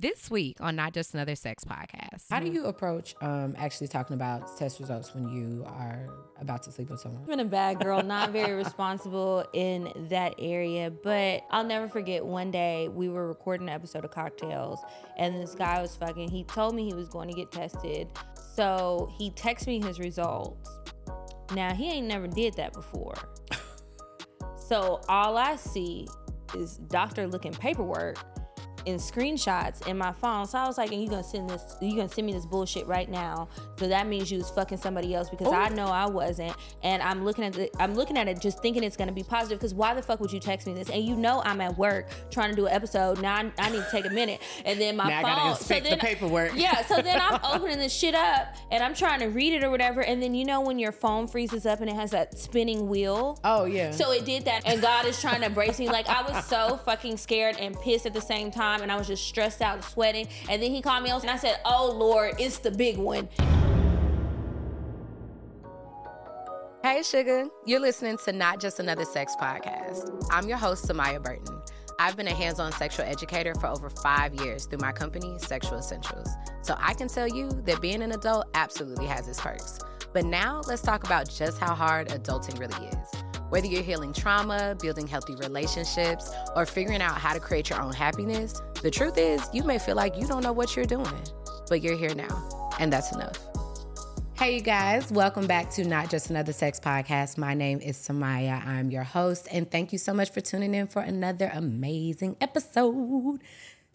This week on Not Just Another Sex Podcast. How do you approach um, actually talking about test results when you are about to sleep with someone? I've been a bad girl, not very responsible in that area, but I'll never forget one day we were recording an episode of Cocktails and this guy was fucking, he told me he was going to get tested. So he texted me his results. Now he ain't never did that before. so all I see is doctor looking paperwork in screenshots in my phone. So I was like, and you gonna send this, you gonna send me this bullshit right now. So that means you was fucking somebody else because Ooh. I know I wasn't. And I'm looking at the, I'm looking at it just thinking it's gonna be positive because why the fuck would you text me this? And you know I'm at work trying to do an episode. Now I, I need to take a minute. And then my now phone. I gotta so then, the paperwork. Yeah. So then I'm opening this shit up and I'm trying to read it or whatever. And then you know when your phone freezes up and it has that spinning wheel. Oh yeah. So it did that. And God is trying to brace me. Like I was so fucking scared and pissed at the same time time and I was just stressed out and sweating. And then he called me and I said, Oh Lord, it's the big one. Hey, sugar. You're listening to Not Just Another Sex Podcast. I'm your host, Samia Burton. I've been a hands on sexual educator for over five years through my company, Sexual Essentials. So I can tell you that being an adult absolutely has its perks. But now let's talk about just how hard adulting really is. Whether you're healing trauma, building healthy relationships, or figuring out how to create your own happiness, the truth is you may feel like you don't know what you're doing, but you're here now, and that's enough. Hey, you guys, welcome back to Not Just Another Sex Podcast. My name is Samia. I'm your host, and thank you so much for tuning in for another amazing episode.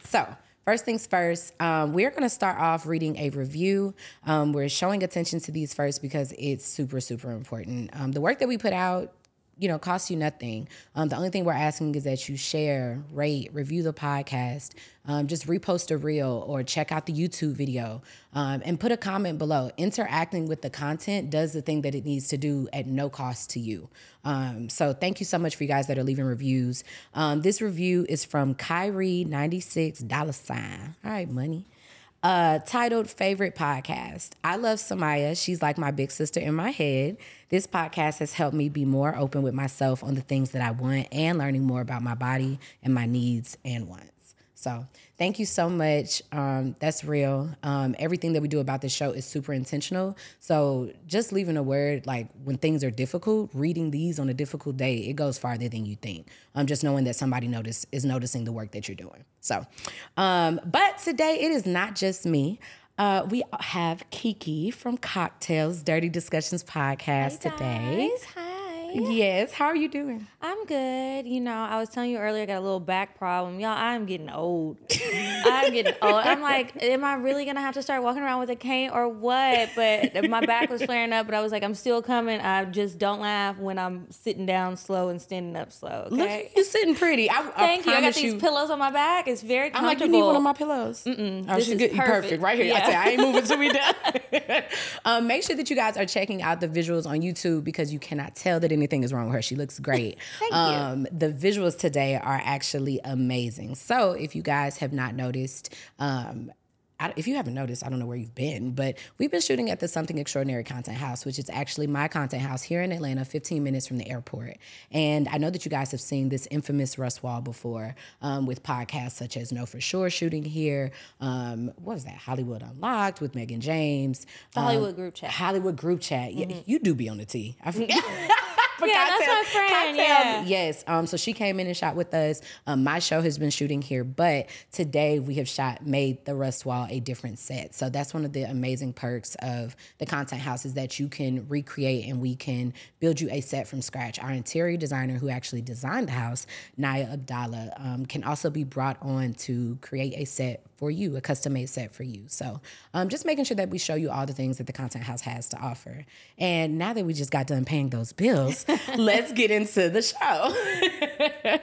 So, First things first, um, we're going to start off reading a review. Um, we're showing attention to these first because it's super, super important. Um, the work that we put out you know, costs you nothing. Um, the only thing we're asking is that you share, rate, review the podcast, um, just repost a reel or check out the YouTube video um, and put a comment below. Interacting with the content does the thing that it needs to do at no cost to you. Um, so thank you so much for you guys that are leaving reviews. Um, this review is from Kyrie96 dollar sign. All right, money uh, titled Favorite Podcast. I love Samia. She's like my big sister in my head. This podcast has helped me be more open with myself on the things that I want and learning more about my body and my needs and wants. So thank you so much. Um, that's real. Um, everything that we do about this show is super intentional. So just leaving a word like when things are difficult, reading these on a difficult day, it goes farther than you think. Um, just knowing that somebody notice is noticing the work that you're doing. So, um, but today it is not just me. Uh, we have Kiki from Cocktails Dirty Discussions podcast hey today. Hi. Yes. How are you doing? I'm good. You know, I was telling you earlier, I got a little back problem. Y'all, I'm getting old. I'm getting old. I'm like, am I really gonna have to start walking around with a cane or what? But my back was flaring up, but I was like, I'm still coming. I just don't laugh when I'm sitting down slow and standing up slow. Okay? Look, you're sitting pretty. I, Thank I you. I got these you. pillows on my back. It's very comfortable. I'm like, you need one of my pillows. Mm-mm, oh, this she's good. Perfect. perfect. Right here. Yeah. I say I ain't moving till we done. um, make sure that you guys are checking out the visuals on YouTube because you cannot tell that anything is wrong with her. She looks great. Thank um, you. The visuals today are actually amazing. So if you guys have not noticed, um, if you haven't noticed, I don't know where you've been, but we've been shooting at the Something Extraordinary Content House, which is actually my content house here in Atlanta, 15 minutes from the airport. And I know that you guys have seen this infamous Rust Wall before um, with podcasts such as Know For Sure shooting here. Um, what was that? Hollywood Unlocked with Megan James. The Hollywood Group Chat. Hollywood Group Chat. Mm-hmm. Yeah, you do be on the T. I forget. for yeah, cocktails. that's my friend. Yeah. Yes. Um, so she came in and shot with us. Um, my show has been shooting here, but today we have shot made the Rust Wall a different set. So that's one of the amazing perks of the content house is that you can recreate and we can build you a set from scratch. Our interior designer who actually designed the house, Naya Abdallah, um, can also be brought on to create a set for you, a custom made set for you. So um, just making sure that we show you all the things that the Content House has to offer. And now that we just got done paying those bills, let's get into the show.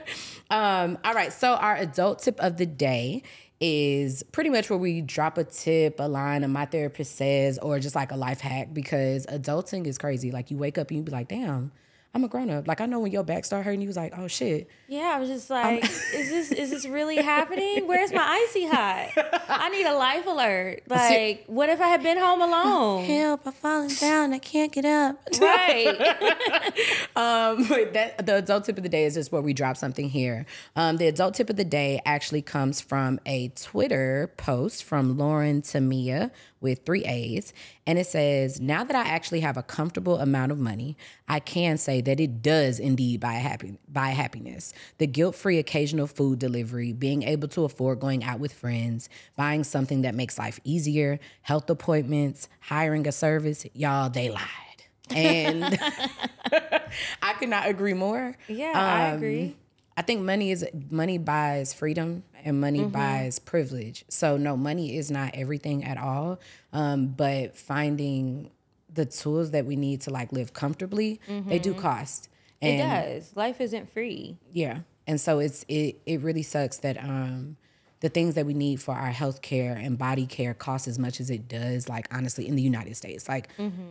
um, all right, so our adult tip of the day is pretty much where we drop a tip, a line, and my therapist says, or just like a life hack because adulting is crazy. Like you wake up and you be like, damn, I'm a grown up. Like I know when your back start hurting, you was like, oh shit. Yeah, I was just like, is this is this really happening? Where's my icy hot? I need a life alert. Like, what if I had been home alone? Help! I'm falling down. I can't get up. Right. um, but that the adult tip of the day is just where we drop something here. Um, the adult tip of the day actually comes from a Twitter post from Lauren Tamia with three A's. And it says, Now that I actually have a comfortable amount of money, I can say that it does indeed buy, happy, buy happiness. The guilt free occasional food delivery, being able to afford going out with friends, buying something that makes life easier, health appointments, hiring a service, y'all, they lied. And I could not agree more. Yeah, I um, agree. I think money is money buys freedom and money mm-hmm. buys privilege. So no, money is not everything at all. Um, but finding the tools that we need to like live comfortably, mm-hmm. they do mm-hmm. cost. And, it does. Life isn't free. Yeah, and so it's it it really sucks that um the things that we need for our health care and body care cost as much as it does. Like honestly, in the United States, like mm-hmm.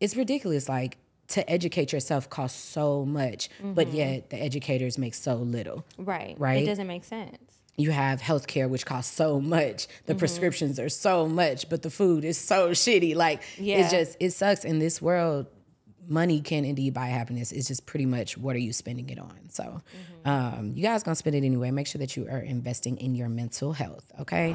it's ridiculous. Like to educate yourself costs so much, mm-hmm. but yet the educators make so little. Right. Right. It doesn't make sense. You have healthcare, which costs so much. The mm-hmm. prescriptions are so much, but the food is so shitty. Like yeah. it's just it sucks in this world. Money can indeed buy happiness. It's just pretty much what are you spending it on. So, mm-hmm. um, you guys gonna spend it anyway. Make sure that you are investing in your mental health. Okay.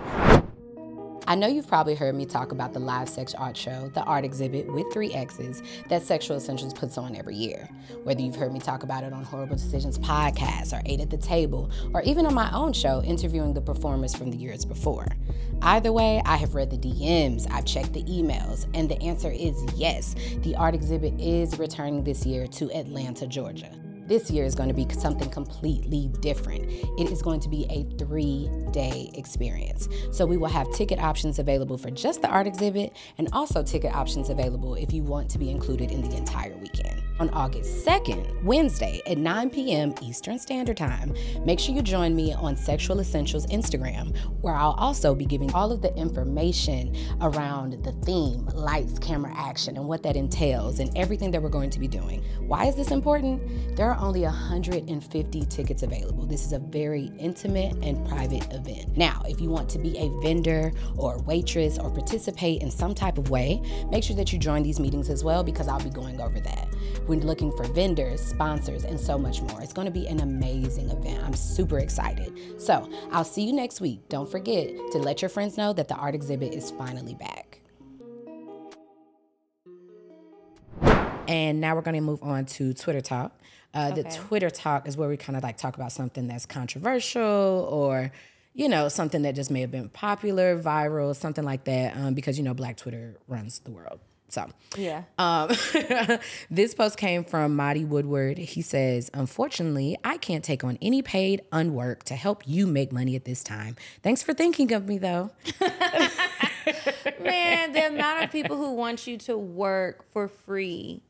I know you've probably heard me talk about the live sex art show, the art exhibit with three X's that Sexual Essentials puts on every year. Whether you've heard me talk about it on Horrible Decisions podcast or Eight at the Table, or even on my own show interviewing the performers from the years before. Either way, I have read the DMs, I've checked the emails, and the answer is yes. The art exhibit is returning this year to Atlanta, Georgia. This year is going to be something completely different. It is going to be a three day experience. So we will have ticket options available for just the art exhibit and also ticket options available if you want to be included in the entire weekend. On August 2nd, Wednesday at 9 p.m. Eastern Standard Time, make sure you join me on Sexual Essentials Instagram, where I'll also be giving all of the information around the theme, lights, camera, action, and what that entails, and everything that we're going to be doing. Why is this important? There are only 150 tickets available. This is a very intimate and private event. Now, if you want to be a vendor or waitress or participate in some type of way, make sure that you join these meetings as well because I'll be going over that. We're looking for vendors, sponsors, and so much more. It's going to be an amazing event. I'm super excited. So I'll see you next week. Don't forget to let your friends know that the art exhibit is finally back. And now we're going to move on to Twitter Talk. Uh, okay. The Twitter talk is where we kind of like talk about something that's controversial or, you know, something that just may have been popular, viral, something like that, um, because, you know, Black Twitter runs the world. So, yeah. Um, this post came from Marty Woodward. He says, Unfortunately, I can't take on any paid unwork to help you make money at this time. Thanks for thinking of me, though. Man, the amount of people who want you to work for free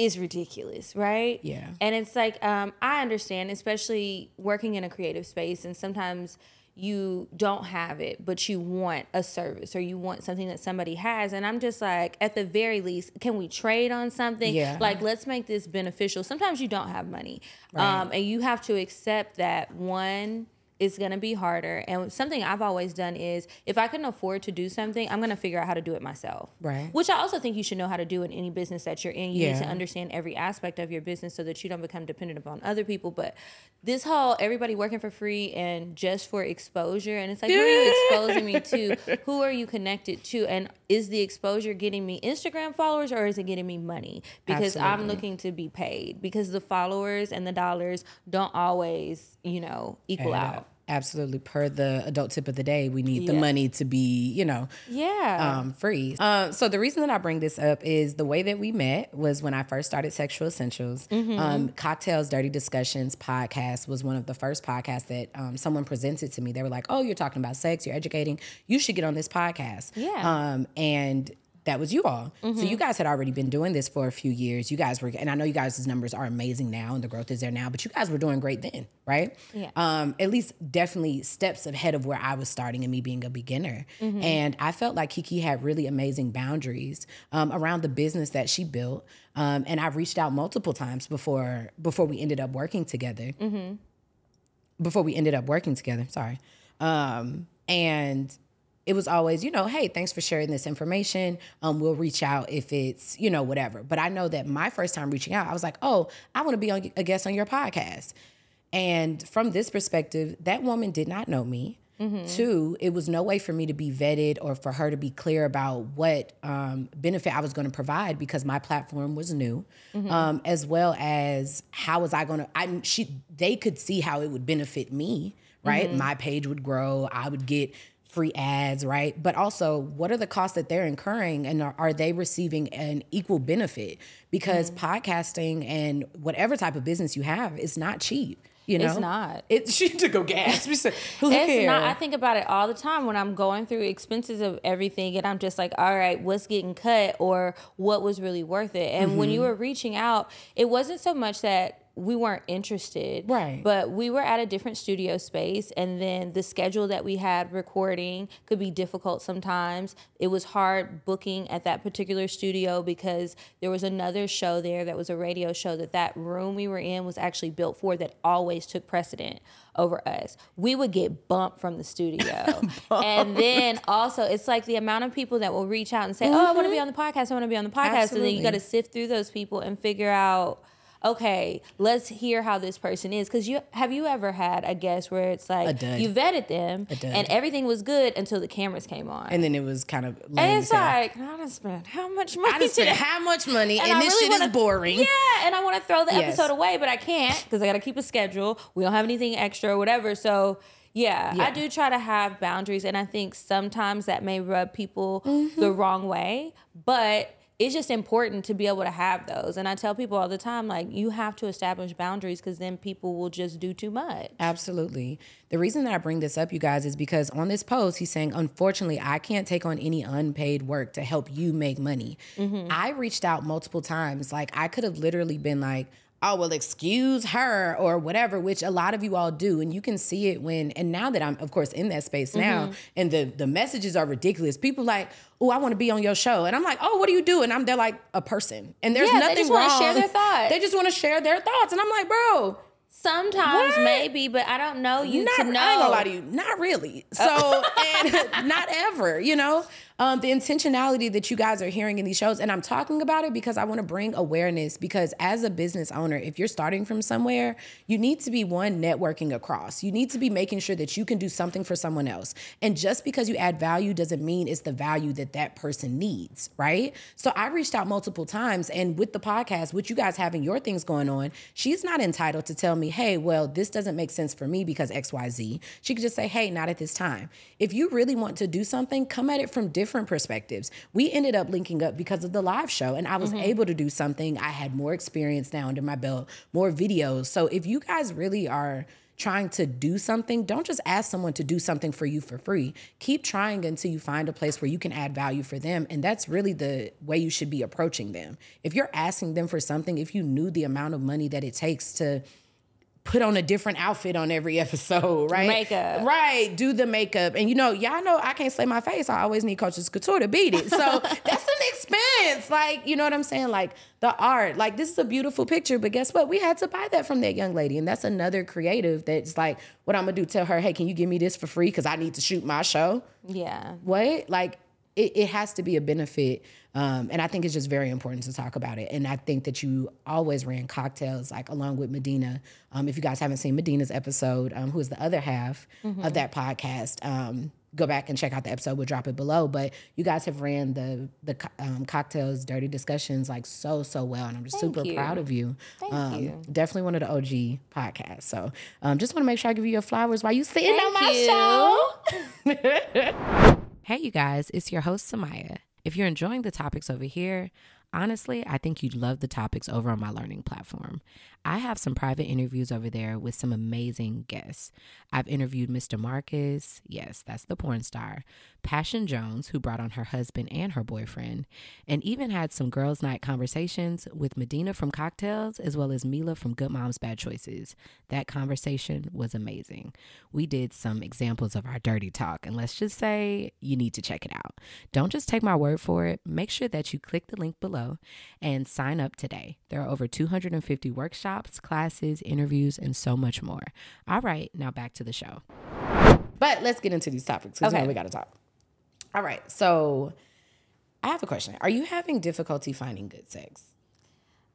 is ridiculous, right? Yeah. And it's like, um, I understand, especially working in a creative space, and sometimes you don't have it, but you want a service or you want something that somebody has. And I'm just like, at the very least, can we trade on something? Yeah. Like, let's make this beneficial. Sometimes you don't have money. Right. Um, and you have to accept that one, it's going to be harder. And something I've always done is if I can afford to do something, I'm going to figure out how to do it myself. Right. Which I also think you should know how to do in any business that you're in. You yeah. need to understand every aspect of your business so that you don't become dependent upon other people. But this whole everybody working for free and just for exposure, and it's like, who are you exposing me to? Who are you connected to? And is the exposure getting me Instagram followers or is it getting me money? Because Absolutely. I'm looking to be paid because the followers and the dollars don't always, you know, equal out absolutely per the adult tip of the day we need yeah. the money to be you know yeah. um, free. Um, so the reason that i bring this up is the way that we met was when i first started sexual essentials. Mm-hmm. um, cocktails dirty discussions podcast was one of the first podcasts that um, someone presented to me. They were like oh you're talking about sex you're educating. You should get on this podcast. Yeah. Um, and that was you all. So you guys had already been doing this for a few years. You guys were, and I know you guys' numbers are amazing now, and the growth is there now. But you guys were doing great then, right? Yeah. Um, at least definitely steps ahead of where I was starting and me being a beginner. And I felt like Kiki had really amazing boundaries um, around the business that she built. Um, and I reached out multiple times before before we ended up working together before we ended up working together. Sorry. Um, and it was always, you know, hey, thanks for sharing this information. Um, we'll reach out if it's, you know, whatever. But I know that my first time reaching out, I was like, oh, I want to be on, a guest on your podcast. And from this perspective, that woman did not know me. Two, it was no way for me to be vetted or for her to be clear about what um, benefit I was going to provide because my platform was new, um, as well as how was I going to. I she they could see how it would benefit me, right? My page would grow. I would get free ads, right? But also, what are the costs that they're incurring, and are, are they receiving an equal benefit? Because podcasting and whatever type of business you have is not cheap. You know, It's not. It she took a gas. She said, "Look It's here." not. I think about it all the time when I'm going through expenses of everything, and I'm just like, all right, what's getting cut, or what was really worth it. And when Mm-hmm. you were reaching out, it wasn't so much that we weren't interested, Right. But we were at a different studio space, and then the schedule that we had recording could be difficult sometimes. It was hard booking at that particular studio because there was another show there that was a radio show that that room we were in was actually built for that always took precedent over us. We would get bumped from the studio. and then also it's like the amount of people that will reach out and say, "Oh, I want to be mm-hmm. on the podcast. I want to be on the podcast." And then you got to sift through those people and figure out okay, let's hear how this person is. Because you have you ever had a guest where it's like you vetted them and everything was good until the cameras came on, and then it was kind of. and it's like I done spent how much money? I just spent today? how much money, and, I this really shit is wanna- boring. Yeah, and I want to throw the Yes. episode away, but I can't because I got to keep a schedule. We don't have anything extra or whatever. So, yeah, Yeah. I do try to have boundaries, and I think sometimes that may rub people Mm-hmm. the wrong way, but it's just important to be able to have those. And I tell people all the time, like, you have to establish boundaries because then people will just do too much. Absolutely. The reason that I bring this up, you guys, is because on this post, he's saying, unfortunately, I can't take on any unpaid work to help you make money. Mm-hmm. I reached out multiple times. Like, I could have literally been like, oh, well, excuse her or whatever, which a lot of you all do. And you can see it when, and now that I'm, of course, in that space now, mm-hmm. and the, the messages are ridiculous. People like, oh, I want to be on your show. And I'm like, oh, what do you do? And I'm, they're like a person. And there's Yeah, they nothing just wanna wrong. share their thoughts. They just want to share their thoughts. And I'm like, bro, Sometimes What? maybe, but I don't know you not, to know. I ain't gonna lie to you, not really. Uh, so, and not ever, you know. Um, the intentionality that you guys are hearing in these shows, and I'm talking about it because I want to bring awareness. Because as a business owner, if you're starting from somewhere, you need to be one networking across. You need to be making sure that you can do something for someone else. And just because you add value doesn't mean it's the value that that person needs, right? So I reached out multiple times, and with the podcast, with you guys having your things going on, she's not entitled to tell me, hey, well, this doesn't make sense for me because X, Y, Z. She could just say, hey, not at this time. If you really want to do something, come at it from different perspectives. We ended up linking up because of the live show, and I was mm-hmm. able to do something. I had more experience now under my belt, more videos. So if you guys really are trying to do something, don't just ask someone to do something for you for free. Keep trying until you find a place where you can add value for them. And that's really the way you should be approaching them. If you're asking them for something, if you knew the amount of money that it takes to put on a different outfit on every episode, right? Makeup. Right, do the makeup. And you know, y'all know I can't slay my face. I always need Coach's Couture to beat it. So that's an expense. Like, you know what I'm saying? Like the art. Like this is a beautiful picture, but guess what? We had to buy that from that young lady. And that's another creative that's like, what I'm gonna do, tell her, hey, can you give me this for free? Cause I need to shoot my show. Yeah. What? Like it, it has to be a benefit. Um, and I think it's just very important to talk about it. And I think that you always ran cocktails, like along with Medina. Um, if you guys haven't seen Medina's episode, um, who is the other half of that podcast, um, go back and check out the episode. We'll drop it below. But you guys have ran the the um, cocktails, dirty discussions like so so well, and I'm just super you. proud of you. Thank um, you. Definitely one of the OG podcasts. So um, just want to make sure I give you your flowers while you sitting on my you. show. Hey, you guys, it's your host, Samia. If you're enjoying the topics over here, Honestly, I think you'd love the topics over on my learning platform. I have some private interviews over there with some amazing guests. I've interviewed Mr. Marcus, yes, that's the porn star, Passion Jones, who brought on her husband and her boyfriend, and even had some girls' night conversations with Medina from Cocktails as well as Mila from Good Moms Bad Choices. That conversation was amazing. We did some examples of our dirty talk, and let's just say you need to check it out. Don't just take my word for it, make sure that you click the link below and sign up today. There are over 250 workshops workshops, classes, interviews, and so much more. All right, now back to the show. But let's get into these topics because okay. we got to talk. All right, so I have a question. Are you having difficulty finding good sex?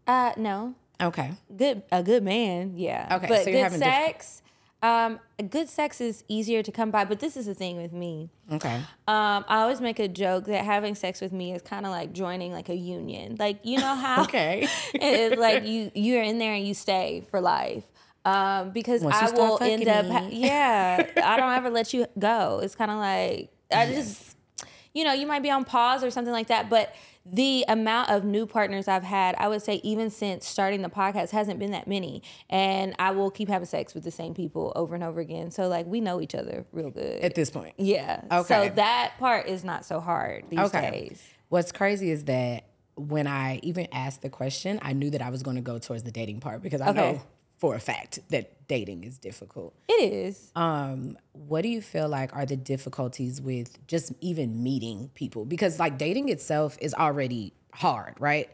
Uh, no. Okay. Good, a good man, yeah. Okay, but so good sex. Um, good sex is easier to come by, but this is the thing with me. Okay. Um, I always make a joke that having sex with me is kind of like joining like a union. Like you know how okay, it, like you you're in there and you stay for life. Um, because Once I will end up, ha- yeah, I don't ever let you go. It's kind of like I yes. just, you know, you might be on pause or something like that, but the amount of new partners I've had, I would say even since starting the podcast hasn't been that many. And I will keep having sex with the same people over and over again. So like we know each other real good. At this point. Yeah. Okay. So that part is not so hard these okay. days. What's crazy is that when I even asked the question, I knew that I was going to go towards the dating part because I okay. know for a fact that dating is difficult. It is. Um, what do you feel like are the difficulties with just even meeting people? Because like dating itself is already hard, right?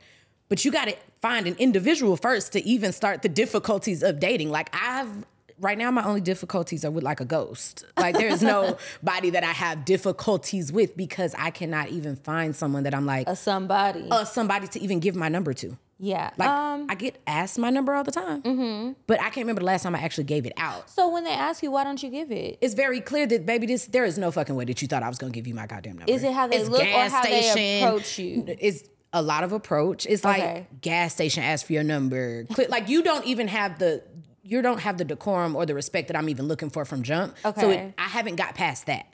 But you got to find an individual first to even start the difficulties of dating. Like I've right now my only difficulties are with like a ghost. Like there's nobody that I have difficulties with because I cannot even find someone that I'm like a somebody. A somebody to even give my number to. Yeah. Like um, I get asked my number all the time, mm-hmm. but I can't remember the last time I actually gave it out. So when they ask you, why don't you give it? It's very clear that baby, this there is no fucking way that you thought I was gonna give you my goddamn number. Is it how they it's look or how station, they approach you? It's a lot of approach. It's okay. like gas station ask for your number. like you don't even have the you don't have the decorum or the respect that I'm even looking for from jump. Okay. So it, I haven't got past that.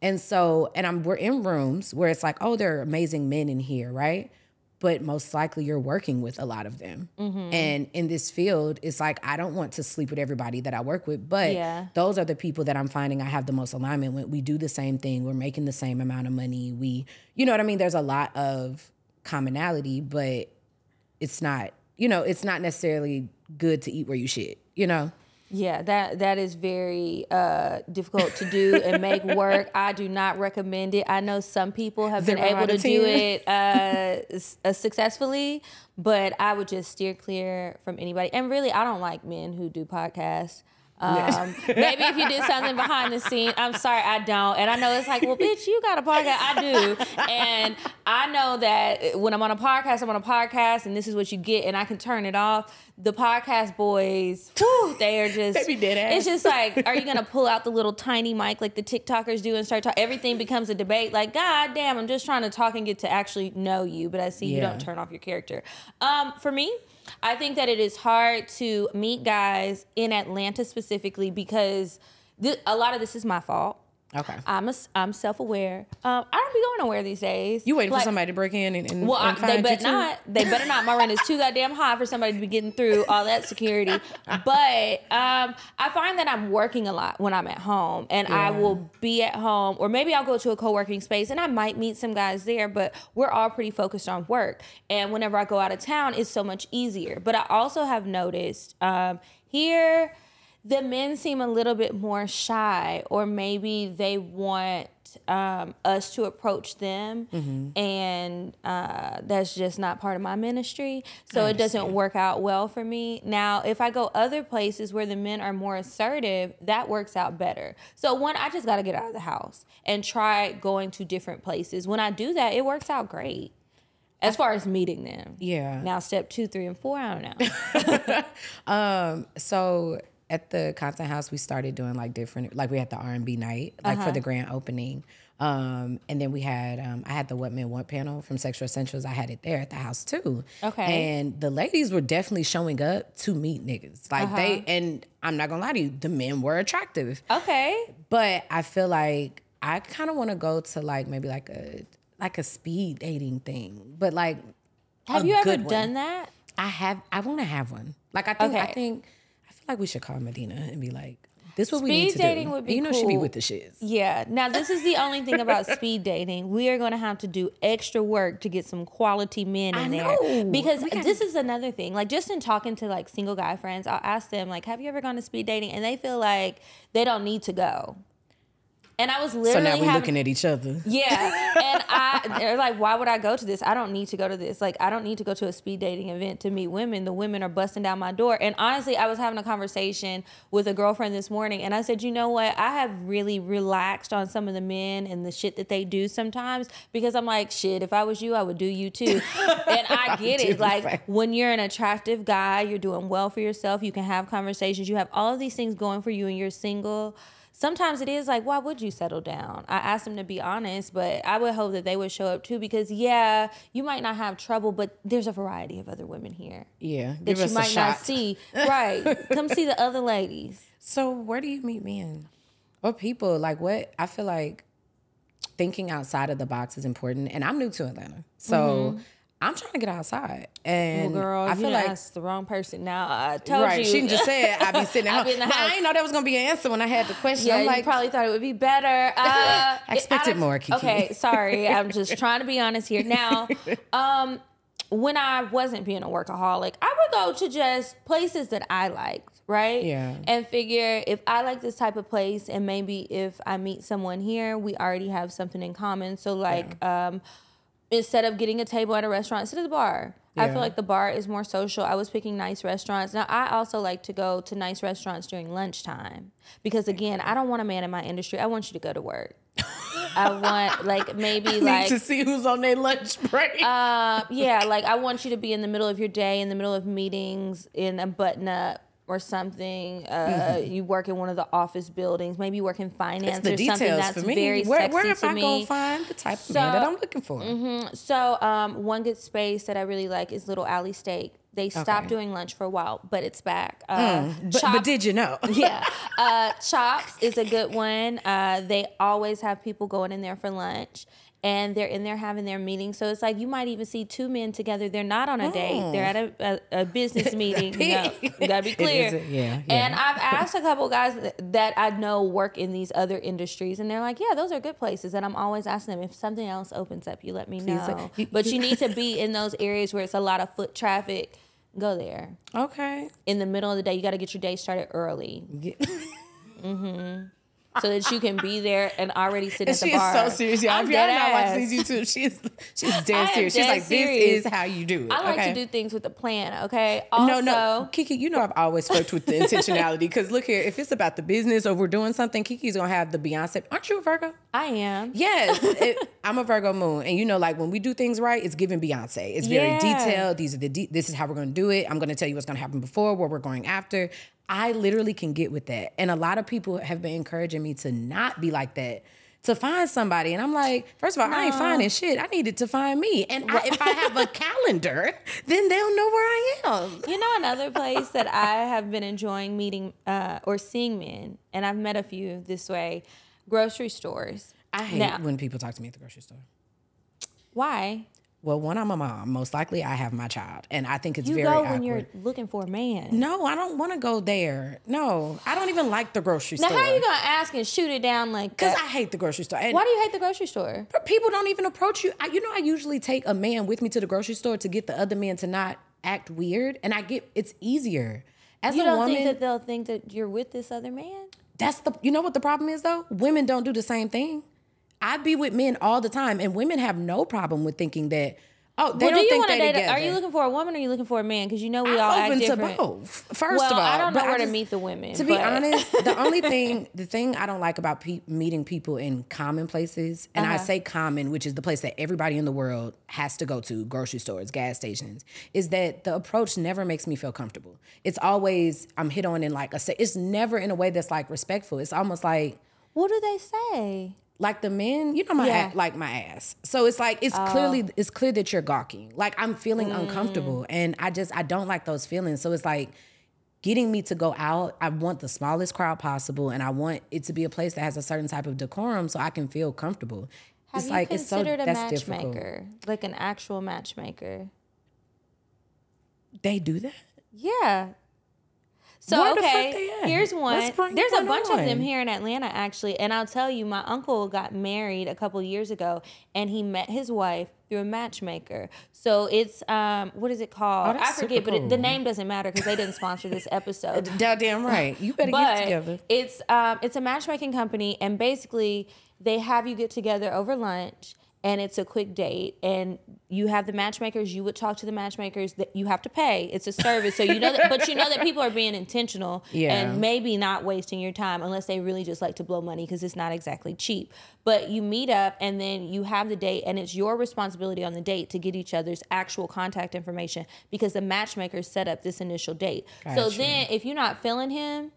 And so, and I'm we're in rooms where it's like, oh, there are amazing men in here, right? But most likely you're working with a lot of them. Mm-hmm. And in this field, it's like I don't want to sleep with everybody that I work with, but yeah. those are the people that I'm finding I have the most alignment with. We do the same thing, we're making the same amount of money. We, you know what I mean? There's a lot of commonality, but it's not, you know, it's not necessarily good to eat where you shit, you know? Yeah, that that is very uh, difficult to do and make work. I do not recommend it. I know some people have been able to do it uh, uh, successfully, but I would just steer clear from anybody. And really, I don't like men who do podcasts. Um, maybe if you did something behind the scene, I'm sorry, I don't. And I know it's like, well, bitch, you got a podcast. I do. And I know that when I'm on a podcast, I'm on a podcast, and this is what you get, and I can turn it off. The podcast boys, whew, they are just. They dead ass. It's just like, are you gonna pull out the little tiny mic like the TikTokers do and start talking? Everything becomes a debate. Like, god damn, I'm just trying to talk and get to actually know you, but I see yeah. you don't turn off your character. Um, for me, I think that it is hard to meet guys in Atlanta specifically because th- a lot of this is my fault. Okay. I'm a, I'm self aware. Um, I don't be going nowhere these days. You waiting like, for somebody to break in and, and well, and I, they better not. They better not. My rent is too goddamn high for somebody to be getting through all that security. But um, I find that I'm working a lot when I'm at home, and yeah. I will be at home, or maybe I'll go to a co working space, and I might meet some guys there. But we're all pretty focused on work, and whenever I go out of town, it's so much easier. But I also have noticed um, here the men seem a little bit more shy, or maybe they want um, us to approach them, mm-hmm. and uh, that's just not part of my ministry. So it doesn't work out well for me. Now, if I go other places where the men are more assertive, that works out better. So, one, I just got to get out of the house and try going to different places. When I do that, it works out great as far as meeting them. Yeah. Now, step two, three, and four, I don't know. um, so at the content house we started doing like different like we had the r&b night like uh-huh. for the grand opening um, and then we had um, i had the what men want panel from sexual essentials i had it there at the house too okay and the ladies were definitely showing up to meet niggas like uh-huh. they and i'm not gonna lie to you the men were attractive okay but i feel like i kind of want to go to like maybe like a like a speed dating thing but like Have you ever one. done that? I have. I want to have one. Like I think. Okay. I feel like we should call Medina and be like, "This is what we need Speed to dating do." would be you know, she be with the shits. Yeah. Now this is the only thing about speed dating. We are going to have to do extra work to get some quality men in I there know. because gotta- this is another thing. Like just in talking to like single guy friends, I'll ask them like, "Have you ever gone to speed dating?" And they feel like they don't need to go. And I was literally. So now we're having, looking at each other. Yeah. And I they're like, why would I go to this? I don't need to go to this. Like, I don't need to go to a speed dating event to meet women. The women are busting down my door. And honestly, I was having a conversation with a girlfriend this morning and I said, you know what? I have really relaxed on some of the men and the shit that they do sometimes because I'm like, shit, if I was you, I would do you too. and I get it. Like when you're an attractive guy, you're doing well for yourself, you can have conversations, you have all of these things going for you and you're single sometimes it is like, why would you settle down? I asked them to be honest, but I would hope that they would show up too because, yeah, you might not have trouble, but there's a variety of other women here Yeah, that you might not see. Right. Come see the other ladies. So where do you meet men or people? Like what? I feel like thinking outside of the box is important, and I'm new to Atlanta, so mm-hmm. I'm trying to get outside. And. Well, girl, I feel like asked the wrong person. Now I told right. you. She just said I'd be sitting at home. Now. I didn't know that was gonna be an answer when I had the question. Yeah, I'm you like, probably thought it would be better. Uh, I expected out of- more, Kiki. Okay, sorry. I'm just trying to be honest here. Now, um, when I wasn't being a workaholic, I would go to just places that I liked, right? Yeah. And figure if I like this type of place, and maybe if I meet someone here, we already have something in common. So, like, um, instead of getting a table at a restaurant, sit at the bar. I feel like the bar is more social. I was picking nice restaurants. Now, I also like to go to nice restaurants during lunchtime because, again, I don't want a man in my industry. I want you to go to work. I want, like, maybe need like. to see who's on their lunch break. Uh, yeah, like I want you to be in the middle of your day, in the middle of meetings, in a button up or something. Uh, You work in one of the office buildings. Maybe you work in finance the or something details that's for me. very where sexy where am to I me. gonna find the type of So- man that I'm looking for? So, um, one good space that I really like is Little Alley Steak. They stopped Okay. doing lunch for a while, but it's back. Uh, But, but Chops- did you know? yeah, uh, Chops is a good one. Uh, they always have people going in there for lunch. And they're in there having their meeting, so it's like you might even see two men together. They're not on a date; they're at a, a, a business meeting. You, know, gotta be clear. a- yeah, And. I've asked a couple guys that- I know work in these other industries, and they're like, "Yeah, those are good places." And I'm always asking them if something else opens up, you let me Please, know. but you need to be in those areas where it's a lot of foot traffic. Go there Okay. in the middle of the day. You got to get your day started early so that you can be there and already sit at the bar. she is so serious, y'all. I'm If y'all dead not watching these YouTube, she's she's dead serious. She's like, serious. this is how you do it. I like okay? to do things with a plan. Okay. Also, no, no, Kiki, you know I've always worked with the intentionality because look here, if it's about the business or we're doing something, Kiki's gonna have the Beyonce. Aren't you a Virgo? I am. Yes, it, I'm a Virgo moon, and you know, like when we do things right, it's giving Beyonce. It's very Yeah. detailed. These are the de- this is how we're to do it. I'm to tell you what's to happen before, where we're going after. I literally can get with that, and a lot of people have been encouraging me to not be like that. To find somebody, and I'm like, first of all, I ain't finding shit. I needed to find me, and I, if I have a calendar, then they'll know where I am. You know another place that I have been enjoying meeting uh, or seeing men, and I've met a few this way, grocery stores. I hate Now- when people talk to me at the grocery store. Why? Well, when I'm a mom. Most likely, I have my child, and I think it's You very go awkward. when you're looking for a man. no, I don't want to go there. No, I don't even like the grocery Now, store. Now, how are you gonna ask and shoot it down like Because? I hate the grocery store. And Why do you hate the grocery store? people don't even approach you. I, you know, I usually take a man with me to the grocery store to get the other man to not act weird, and I get it's easier. As You a don't woman, think that they'll think that you're with this other man? that's the. You know what the problem is though? Women don't do the same thing. I be with men all the time, and women have no problem with thinking that. Oh, they well, do don't you think they together. Are you looking for a woman or are you looking for a man? Because you know we all I'm act open to different. both. First Well, of all, I don't know where to meet the women, To be but- honest, the only thing, the thing I don't like about pe- meeting people in common places, and I Uh-huh. say common, which is the place that everybody in the world has to go to, grocery stores, gas stations, is that the approach never makes me feel comfortable. It's always I'm hit on in like a. It's never in a way that's like respectful. It's almost like What do they say? Like the men, you know my Yeah. a- like my ass. So it's like it's oh. clearly it's clear that you're gawking. Like I'm feeling mm. uncomfortable, and I just I don't like those feelings. So it's like getting me to go out. I want the smallest crowd possible, and I want it to be a place that has a certain type of decorum, so I can feel comfortable. Have it's you like it's so considered a that's difficult. matchmaker, like an actual matchmaker? They do that. Yeah. So Where the fuck okay, here's one. There's a bunch of them here in Atlanta actually, and I'll tell you, my uncle got married a couple years ago, and he met his wife through a matchmaker. So it's um, what is it called? Oh, I forget, super but it, the name doesn't matter because they didn't sponsor this episode. Goddamn right. You better get together. It's um it's a matchmaking company and basically they have you get together over lunch and it's a quick date and you have the matchmakers you would talk to the matchmakers that you have to pay. It's a service. So you know that but you know that people are being intentional Yeah. and maybe not wasting your time unless they really just like to blow money because it's not exactly cheap. But you meet up and then you have the date and it's your responsibility on the date to get each other's actual contact information because the matchmakers set up this initial date. So then if you're not feeling him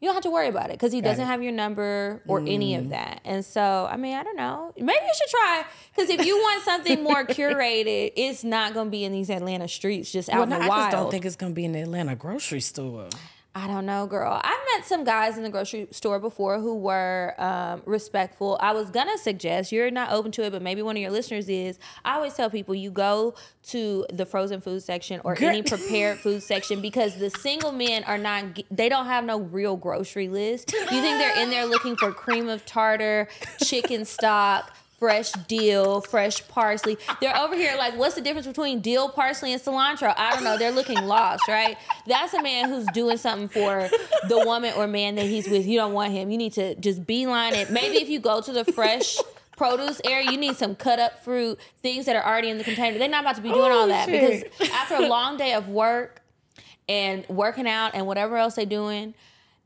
you don't have to worry about it because he doesn't it. have your number or any Mm. of that. And so, I mean, I don't know. Maybe you should try because if you want something more curated, it's not going to be in these Atlanta streets just out Well, in no, the I wild. just don't think it's gonna be in the Atlanta grocery store. I don't know, girl. I've met some guys in the grocery store before who were um, respectful. I was gonna suggest you're not open to it, but maybe one of your listeners is. I always tell people you go to the frozen food section or any prepared food section because the single men are not. They don't have no real grocery list. You think they're in there looking for cream of tartar, chicken stock. Fresh dill, fresh parsley. They're over here like, what's the difference between dill, parsley, and cilantro? I don't know. They're looking lost, right? That's a man who's doing something for the woman or man that he's with. You don't want him. You need to just beeline it. Maybe if you go to the fresh produce area, you need some cut up fruit, things that are already in the container. They're not about to be doing all Oh, that shit. because after a long day of work and working out and whatever else they're doing,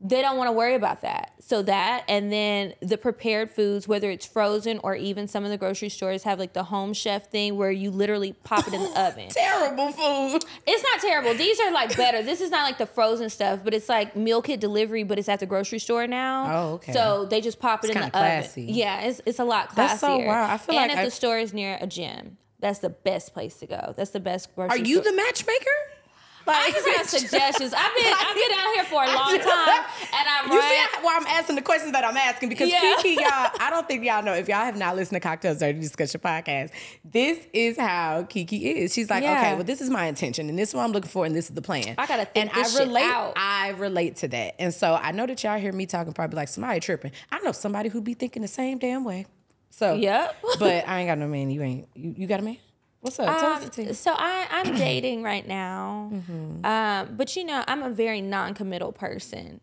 they don't want to worry about that. So that and then the prepared foods, whether it's frozen or even some of the grocery stores have like the home chef thing where you literally pop it in the oven. Terrible food. It's not terrible. These are like better. This is not like the frozen stuff, but it's like meal kit delivery, but it's at the grocery store now. Oh, okay. So they just pop it It's in the classy. oven. Yeah, it's it's a lot classier. That's so wild. I feel and like if I- the store is near a gym, that's the best place to go. That's the best grocery. Are you store. the matchmaker? I just have suggestions. I've been I've been out here for a long time, and I'm You right. see why I'm asking the questions that I'm asking because Yeah. Kiki, y'all, I don't think y'all know if y'all have not listened to Cocktails Dirty Discussion podcast. This is how Kiki is. She's like, Yeah. okay, well, this is my intention, and this is what I'm looking for, and this is the plan. I gotta think and this I shit relate. out. I relate to that, and so I know that y'all hear me talking probably like somebody tripping. I know somebody who be thinking the same damn way. So Yep. but I ain't got no man. You ain't. You, you got a man? What's up? Tell us the Um, tea. so I, I'm dating right now, Mm-hmm. um, but you know I'm a very non-committal person.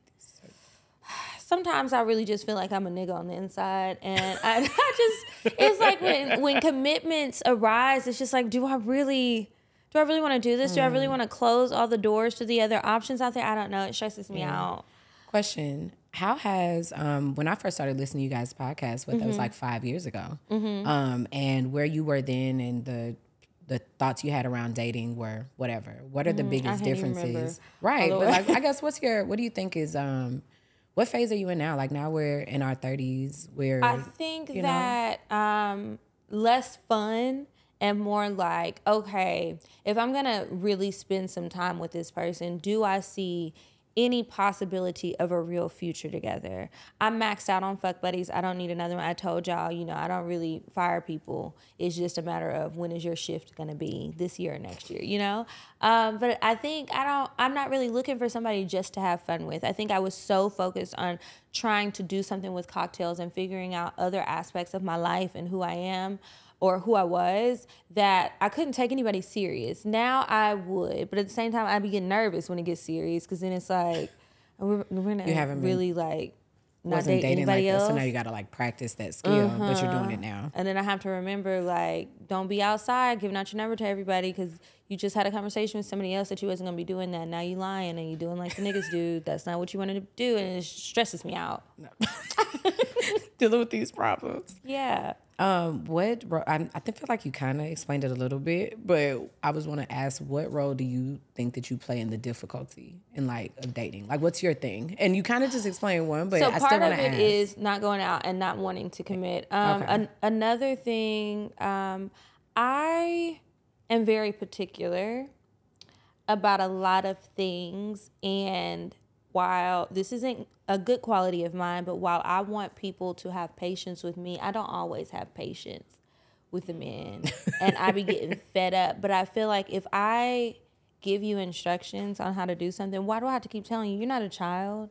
Sometimes I really just feel like I'm a nigga on the inside, and I, I just it's like when when commitments arise, it's just like, do I really? Do I really want to do this? Do I Mm. really want to close all the doors to the other options out there? I don't know. It stresses me out. Question: How has um, when I first started listening to you guys' podcast, what that Mm-hmm. was like five years ago, um, and where you were then, and the the thoughts you had around dating were whatever. What are the biggest Mm, remember differences? Right, but like I guess what's your what do you think is um, what phase are you in now? Like now we're in our thirties. We're I think you know? that um, less fun and more like, okay, if I'm gonna really spend some time with this person, do I see any possibility of a real future together? I'm maxed out on fuck buddies. I don't need another one. I told y'all, you know, I don't really fire people. It's just a matter of when is your shift gonna be this year or next year, you know? Um, but I think I don't I'm not really looking for somebody just to have fun with. I think I was so focused on trying to do something with cocktails and figuring out other aspects of my life and who I am or who I was that I couldn't take anybody serious. Now I would, but at the same time I'd be getting nervous when it gets serious because then it's like we're, we're not You haven't been- really like not wasn't date dating like anybody that, else. so now you got to like practice that skill, but you're doing it Uh-huh. now. And then I have to remember, like, don't be outside giving out your number to everybody because you just had a conversation with somebody else that you wasn't gonna be doing that. Now you lying and you doing like the niggas do. That's not what you wanted to do, and it stresses me out. Dealing with these problems. Yeah. Um, what ro- I, I think feel like you kind of explained it a little bit, but I was want to ask, what role do you think that you play in the difficulty in like of dating? Like, what's your thing? And you kind of just explained one, but so I still part want of it ask. is not going out and not wanting to commit. Um, Okay. an- another thing, um, I am very particular about a lot of things, and while this isn't a good quality of mine, but while I want people to have patience with me, I don't always have patience with the men, and I be getting fed up. But I feel like if I give you instructions on how to do something, why do I have to keep telling you? You're not a child.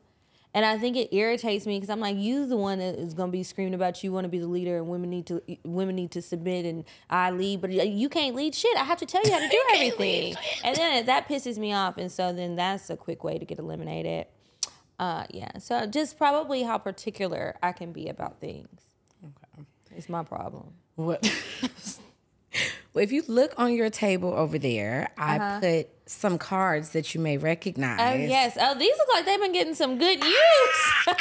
And I think it irritates me because I'm like, you the one that is gonna be screaming about you want to be the leader and women need to women need to submit and I lead, but you can't lead shit. I have to tell you how to do everything. And then that pisses me off. And so then that's a quick way to get eliminated. Uh, yeah. So just probably how particular I can be about things. Okay. It's my problem. What? well, if you look on your table over there, I Uh-huh. put some cards that you may recognize. Oh yes. Oh, these look like they've been getting some good use.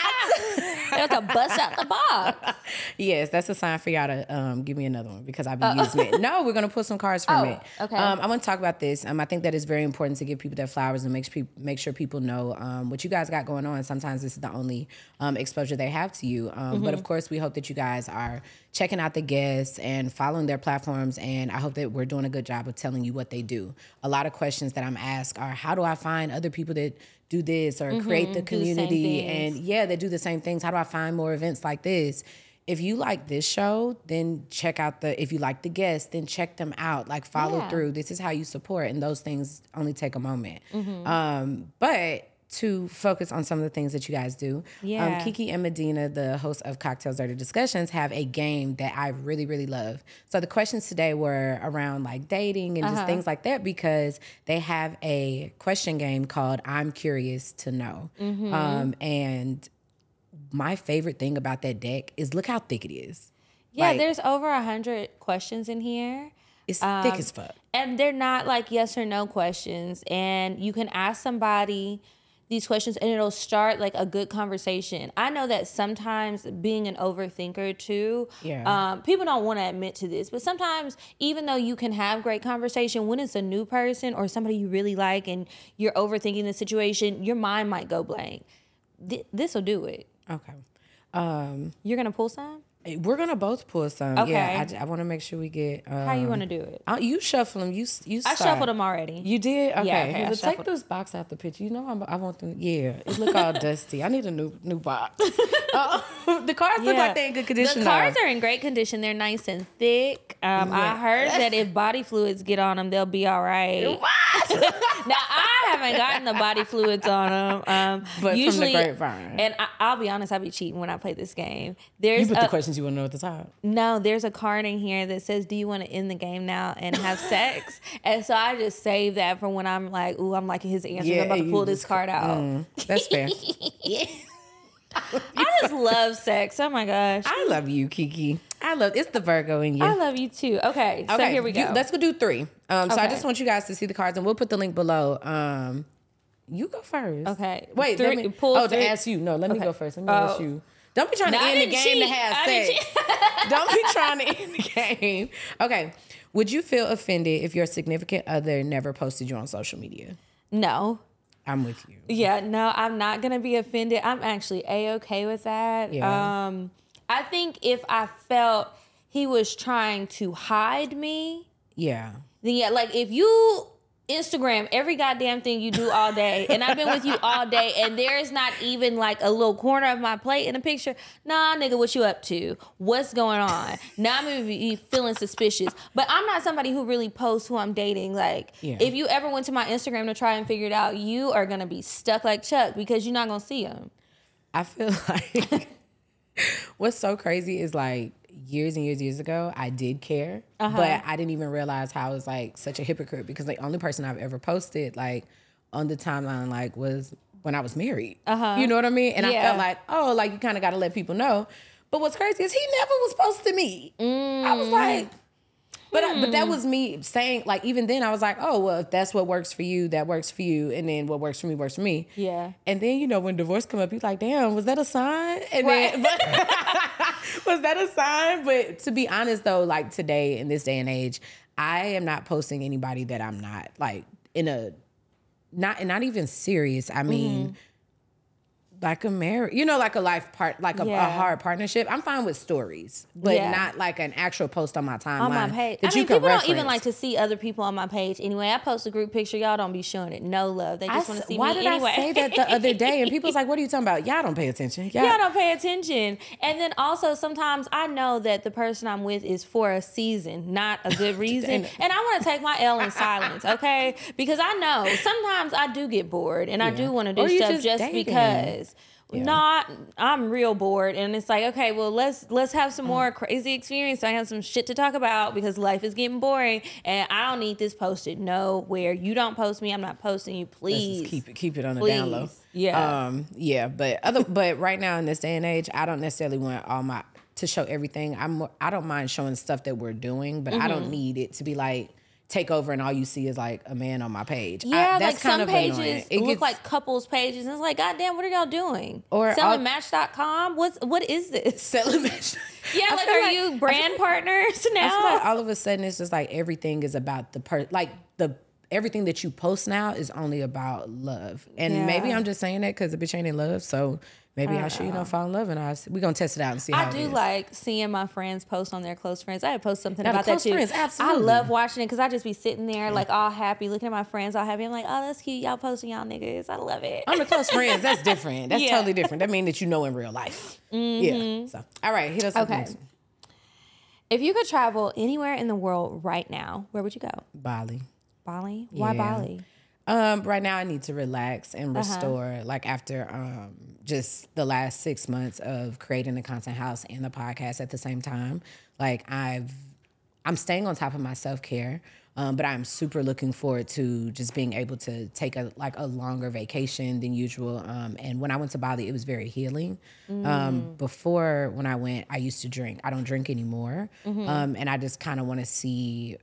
They're a bust out the box. Yes, that's a sign for y'all to um, give me another one because I've been using it. No, we're gonna pull some cards from Oh, it. okay. Um, I want to talk about this. Um, I think that it's very important to give people their flowers and make sure people, make sure people know um, what you guys got going on. Sometimes this is the only um, exposure they have to you. Um, But of course, we hope that you guys are checking out the guests and following their platforms. And I hope that we're doing a good job of telling you what they do. A lot of questions that I'm asked are, how do I find other people that do this or create the Mm-hmm. the community things. and yeah, they do the same things. How do I find more events like this? If you like this show, then check out the. If you like the guests, then check them out. Like follow Yeah. through. This is how you support, and those things only take a moment. Mm-hmm. Um, but to focus on some of the things that you guys do, Yeah. um, Kiki and Medina, the host of Cocktails Dirty Discussions, have a game that I really, really love. So the questions today were around like dating and Uh-huh. just things like that because they have a question game called "I'm Curious to Know," Mm-hmm. um, and my favorite thing about that deck is look how thick it is. Yeah, Like- there's over a hundred questions in here. It's thick Um, as fuck. and they're not like yes or no questions and you can ask somebody these questions and it'll start like a good conversation i know that sometimes being an overthinker too Yeah. um, people don't want to admit to this but sometimes even though you can have great conversation when it's a new person or somebody you really like and you're overthinking the situation your mind might go blank Th- this will do it Okay. Um, you're gonna pull some we're gonna both pull some. Okay. Yeah, I, want to make sure we get. Um, how you want to do it uh, you shuffle them. You you. i shuffled them already You did? Okay. Yeah, okay, I take this box out the picture. You know I'm, I want them. Yeah, it look all dusty. I need a new new box. Uh, the cards look like they're in good condition. The cards are in great condition. They're nice and thick. Um, I heard that if body fluids get on them, they'll be all right. What? Now I haven't gotten the body fluids on them. Um, But from the usually, grapevine. and I, I'll be honest, I be cheating when I play this game. You There's put a, the questions you want to know at the top. no, there's a card in here that says, "Do you want to end the game now and have sex?" and so I just save that for when I'm like, "Ooh, I'm liking his answers. I'm about to pull this card out." Mm, that's fair. I just love sex. Oh my gosh, I love you, Kiki. I love it's the Virgo in you. I love you too. Okay, so here we you- go. let's go do three. Um, so I just want you guys to see the cards, and we'll put the link below. Um, you go first. Okay. Wait. Three- let me, pull oh, three- to ask you. No, let me go first. Let me ask Oh. you. Don't be trying to I end the game to have sex. Don't be trying to end the game. Okay. Would you feel offended if your significant other never posted you on social media? no. I'm with you. Yeah, no, I'm not gonna be offended. I'm actually a okay with that. Yeah. Um, I think if I felt he was trying to hide me, Yeah. then yeah, like if you Instagram every goddamn thing you do all day, and I've been with you all day, and there is not even like a little corner of my plate in a picture. Nah, nigga, what you up to? What's going on? Now I'm gonna be feeling suspicious. But I'm not somebody who really posts who I'm dating. Like, Yeah. if you ever went to my Instagram to try and figure it out, you are gonna be stuck like Chuck because you're not gonna see him. I feel like what's so crazy is like years and years years ago I did care, Uh-huh. but I didn't even realize how I was like such a hypocrite because the only person I've ever posted like on the timeline like was when I was married. You know what I mean? And I Uh-huh. Felt like, oh, like you kind of got to let people know. But what's crazy is he never was posting me. I was like, but I, but that hmm. was me saying like even then I was like, oh well, if that's what works for you, that works for you, and then what works for me works for me. Yeah. And then you know when divorce come up, you're like, damn, was that a sign? And Right. then but, was that a sign? But to be honest though, like today in this day and age, I am not posting anybody that I'm not like in a not and not even serious. I mean. Mm-hmm. Like a marriage, you know, like a life part, like a, a hard partnership. I'm fine with stories, but Yeah. not like an actual post on my timeline. on my page. that I mean, people don't even like to see other people on my page anyway. I post a group picture, y'all don't be showing it. No love. They just want to see why me did anyway. I say that the other day? And people's like, "What are you talking about? Y'all don't pay attention. Y'all, Y'all don't pay attention. And then also sometimes I know that the person I'm with is for a season, not a good reason. and I want to take my L in silence, okay? Because I know sometimes I do get bored and I do want to do Or stuff just just, because. Yeah. Not, I'm real bored, and it's like, okay, well, let's let's have some more crazy experience. I have some shit to talk about because life is getting boring, and I don't need this posted nowhere. You don't post me, I'm not posting you. Please, keep it keep it on the down low. Yeah. Um, yeah, but other but right now in this day and age, I don't necessarily want all my to show everything. I'm more- I don't mind showing stuff that we're doing, but I don't Mm-hmm. need it to be like take over and all you see is like a man on my page. I- Yeah, that's like kind some of pages annoying. It look gets- like couples pages, and it's like, God damn, what are y'all doing? Or selling uh, Match.com? What's what is this? selling match. Yeah, I like are like- you brand partners now? I like all of a sudden it's just like everything is about the per like the everything that you post now is only about love. And maybe I'm just saying that because the bitch ain't in love. So maybe I should, you know, fall in love and I we're gonna test it out and see how I do like seeing my friends post on their close friends. I had post something Now, about that close too. friends, absolutely. I love watching it because I just be sitting there like all happy, looking at my friends all happy. I'm like, oh, that's cute. Y'all posting y'all niggas. I love it. I'm the close friends. That's different. That's Yeah. Mm-hmm. totally different. That means that you know in real life. Yeah. So, all right, hit us Okay. If you could travel anywhere in the world right now, where would you go? Bali. Bali? Why Yeah. Bali? Um, right now I need to relax and Uh-huh. restore. Like after um just the last six months of creating the content house and the podcast at the same time. Like I've I'm staying on top of my self care. Um, but I'm super looking forward to just being able to take a like a longer vacation than usual. Um, and when I went to Bali, it was very healing. Um, before when I went, I used to drink. I don't drink anymore, um, and I just kind of want to see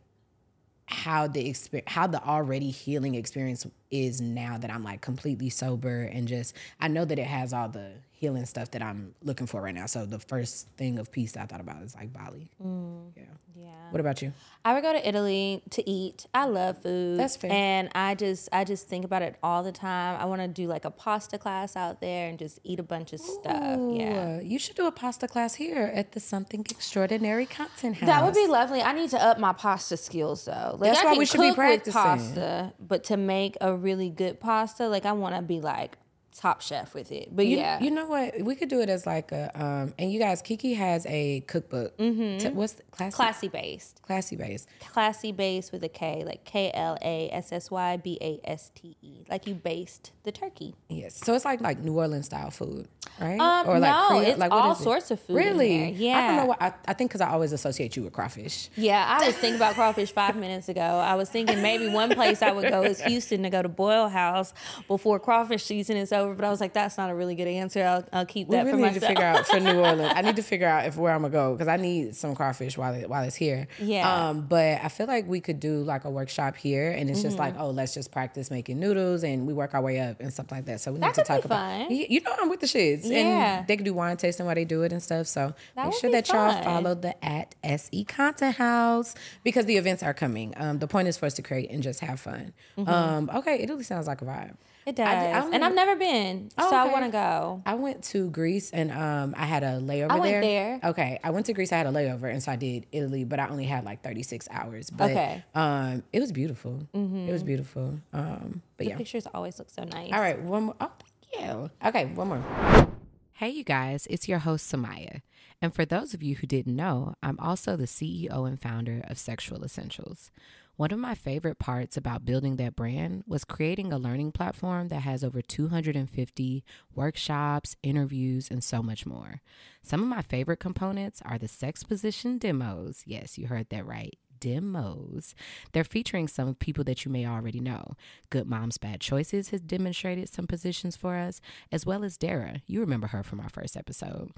how the experience how the already healing experience is now that I'm like completely sober and just I know that it has all the healing stuff that I'm looking for right now. So the first thing of peace that I thought about is like Bali. Mm. Yeah. Yeah. What about you? I would go to Italy to eat. I love food. That's fair. And I just I just think about it all the time. I want to do like a pasta class out there and just eat a bunch of stuff. Yeah. You should do a pasta class here at the Something Extraordinary Content House. That would be lovely. I need to up my pasta skills though. Like That's I why we should be practicing. pasta, but to make a really good pasta, like I want to be like top chef with it. But You, yeah, you know what? We could do it as like a um and you guys Kiki has a cookbook. Mm-hmm. what's the, classy classy based, classy base. classy based with a K, like K L A S S Y B A S T E, like you baste the turkey. Yes. So it's like like New Orleans style food, right? Um, no, Creole- it's what all it? sorts of food Really? there. I don't Yeah. know why. I, I think because I always associate you with crawfish. Yeah, I was thinking about crawfish five minutes ago. I was thinking maybe one place I would go is Houston to go to Boil House before crawfish season is over. But I was like, that's not a really good answer. I'll, I'll keep We really for need to figure out for New Orleans. I need to figure out if where I'm gonna go because I need some crawfish while it, while it's here. Yeah. Um, but I feel like we could do like a workshop here, and it's just like, Mm-hmm. oh, let's just practice making noodles, and we work our way up and stuff like that. So we That need to talk about. fun. You know, I'm with the shits, Yeah. and they can do wine tasting while they do it and stuff. So That make sure that y'all follow the at Se Content House because the events are coming. Um, the point is for us to create and just have fun. Mm-hmm. Um, okay, Italy sounds like a vibe. It does. I I and know- I've never been, Oh, so I want to go. I went to Greece and um I had a layover I went there. there. Okay, I went to Greece. I had a layover, and so I did Italy, but I only had like thirty six hours. But, Okay. Um, it was beautiful. It was beautiful. Um, but The yeah. pictures always look so nice. All right, one more. Oh, yeah. Okay, one more. Hey, you guys, it's your host, Samia. And for those of you who didn't know, I'm also the CEO and founder of Sexual Essentials. One of my favorite parts about building that brand was creating a learning platform that has over 250 workshops, interviews, and so much more. Some of my favorite components are the sex position demos. Yes, you heard that right. Demos. They're featuring some people that you may already know. Good Moms Bad Choices has demonstrated some positions for us, as well as Dara. You remember her from our first episode.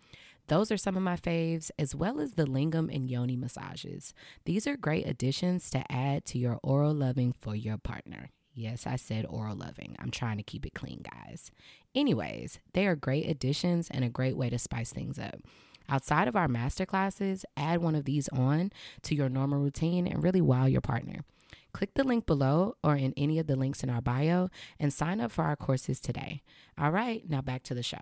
Those are some of my faves, as well as the lingam and yoni massages. These are great additions to add to your oral loving for your partner. Yes, I said oral loving. I'm trying to keep it clean, guys. Anyways, they are great additions and a great way to spice things up. Outside of our master classes, add one of these on to your normal routine and really wow your partner. Click the link below or in any of the links in our bio and sign up for our courses today. All right, now back to the show.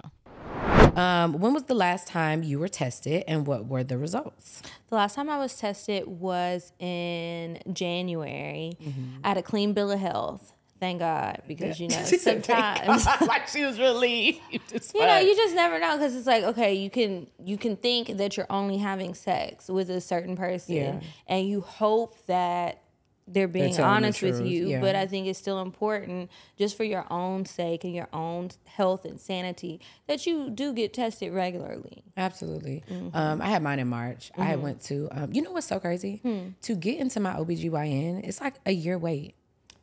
Um, when was the last time you were tested and what were the results? The last time I was tested was in January. Mm-hmm. I had a clean bill of health. Thank God, because you know sometimes like she was relieved. you know you just never know because it's like okay you can you can think that you're only having sex with a certain person Yeah. and you hope that they're being telling the honest with you yeah. but i think it's still important just for your own sake and your own health and sanity that you do get tested regularly Absolutely. Mm-hmm. Um, I had mine in March. I went to, um, you know what's so crazy? Hmm. To get into my OBGYN, it's like a year wait.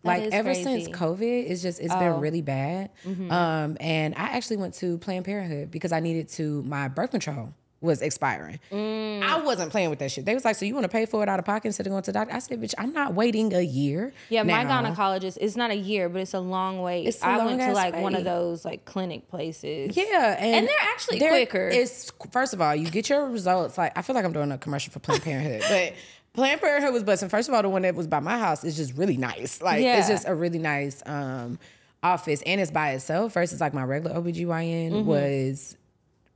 like ever since. COVID, it's just, it's Oh. been really bad. Mm-hmm. Um, and I actually went to Planned Parenthood because I needed to, my birth control was expiring. Mm. I wasn't playing with that shit. They was like, so you want to pay for it out of pocket instead of going to the doctor? I said, bitch, I'm not waiting a year. yeah my gynecologist it's not a year but it's a long wait It's i went to like one of those like clinic places Yeah, and, And they're actually they're, quicker. It's first of all, you get your results. Like I feel like I'm doing a commercial for Planned Parenthood, but Planned Parenthood was busting. First of all, the one that was by my house is just really nice. Like Yeah. it's just a really nice um, office, and it's by itself. Versus like my regular OBGYN Mm-hmm. was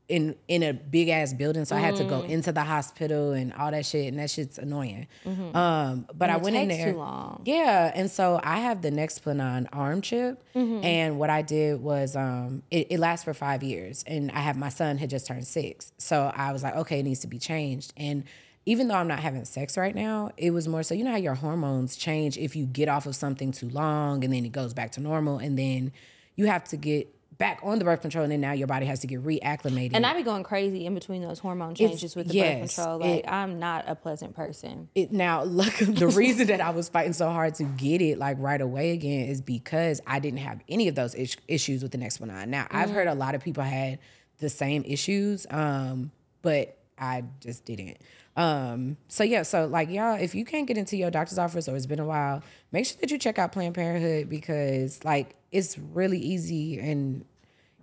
in in a big ass building, so I had to go Mm. into the hospital and all that shit, and that shit's annoying. Um, but I Mm-hmm. went in there. too long. Yeah, and so I have the Nexplanon arm chip, Mm-hmm. and what I did was um, it, it lasts for five years, and I have my son had just turned six, so I was like, okay, it needs to be changed, and even though I'm not having sex right now, it was more so you know how your hormones change if you get off of something too long, and then it goes back to normal, and then you have to get back on the birth control, and then now your body has to get reacclimated. And I be going crazy in between those hormone changes with the yes, birth control. it- Like I'm not a pleasant person. it now look the reason that I was fighting so hard to get it like right away again is because I didn't have any of those is- issues with the Nexplanon. Now I've heard a lot of people had the same issues, um, but I just didn't. Um, so yeah, so like y'all, if you can't get into your doctor's office or it's been a while, make sure that you check out Planned Parenthood because like it's really easy and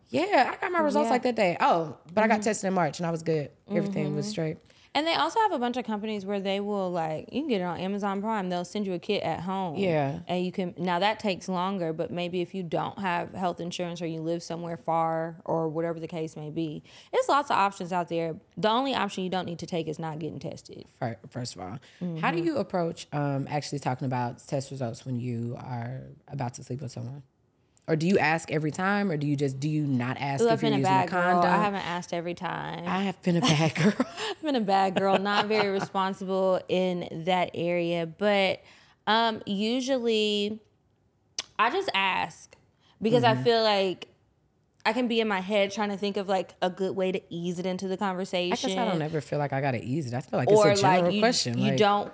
yeah, I got my results Yeah. like that day. Oh, but I got mm-hmm. tested in March and I was good. Everything was mm-hmm. straight. And they also have a bunch of companies where they will like you can get it on Amazon Prime. They'll send you a kit at home. Yeah. And you can now that takes longer, but maybe if you don't have health insurance or you live somewhere far or whatever the case may be, there's lots of options out there. The only option you don't need to take is not getting tested. first of all. How do mm-hmm. you approach um, actually talking about test results when you are about to sleep with someone? Or do you ask every time, or do you just do you not ask Ooh, if I've you're been a using a bad girl. condom? I haven't asked every time. I have been a bad girl. I've been a bad girl, not very responsible in that area. But um, usually I just ask because Mm-hmm. I feel like I can be in my head trying to think of like a good way to ease it into the conversation. I guess I don't ever feel like I gotta ease it. I feel like or it's a general like you, question. you like, don't.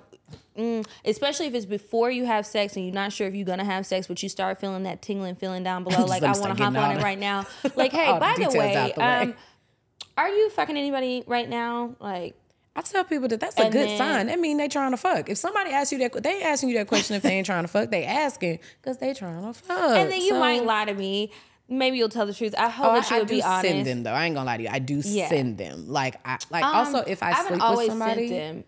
Mm, especially if it's before you have sex and you're not sure if you're gonna have sex, but you start feeling that tingling feeling down below, like I want to hop on it right now. Like, hey, the by the way, the way. um, are you fucking anybody right now? Like, I tell people that that's a good then- sign. That mean they trying to fuck. If somebody asks you that, they asking you that question if they ain't trying to fuck. They asking because they trying to fuck. and then you So- might lie to me. Maybe you'll tell the truth. I hope Oh, that you I, I would do be honest. send them though. I ain't gonna lie to you. I do Yeah. send them. Like I like Um, also if I, haven't sleep with somebody.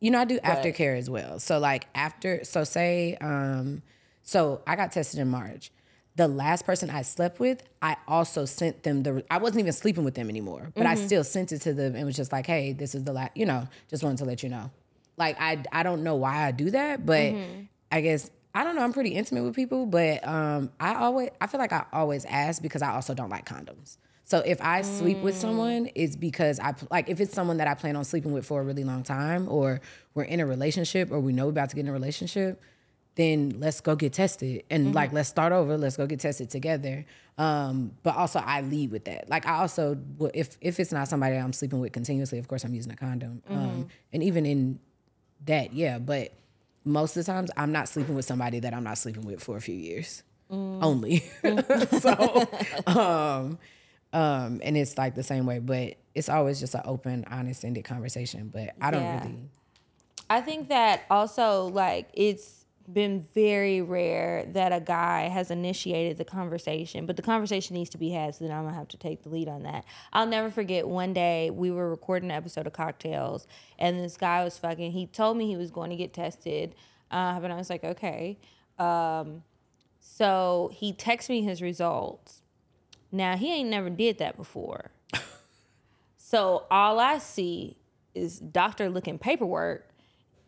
You know, I do aftercare as well. So like after, so say, um, so I got tested in March. The last person I slept with, I also sent them the. I wasn't even sleeping with them anymore, but I still sent it to them and was just like, "Hey, this is the last." You know, just wanted to let you know. Like I, I don't know why I do that, but I guess I don't know. I'm pretty intimate with people, but um, I always, I feel like I always ask because I also don't like condoms. So if I sleep with someone, it's because I like if it's someone that I plan on sleeping with for a really long time, or we're in a relationship, or we know we're about to get in a relationship, then let's go get tested and like let's start over. Let's go get tested together. Um, but also I lead with that. Like I also will- if if it's not somebody I'm sleeping with continuously, of course I'm using a condom. Um, and even in that, yeah. But most of the times I'm not sleeping with somebody that I'm not sleeping with for a few years only. so, um, um, and it's like the same way, but it's always just an open, honest, ended conversation. But I don't Yeah. really. I think that also like it's been very rare that a guy has initiated the conversation, but the conversation needs to be had. So then I'm gonna have to take the lead on that. I'll never forget one day we were recording an episode of Cocktails, and this guy was fucking. He told me he was going to get tested. Uh, but I was like, okay. Um, so he texts me his results. Now he ain't never did that before. so all I see is doctor looking paperwork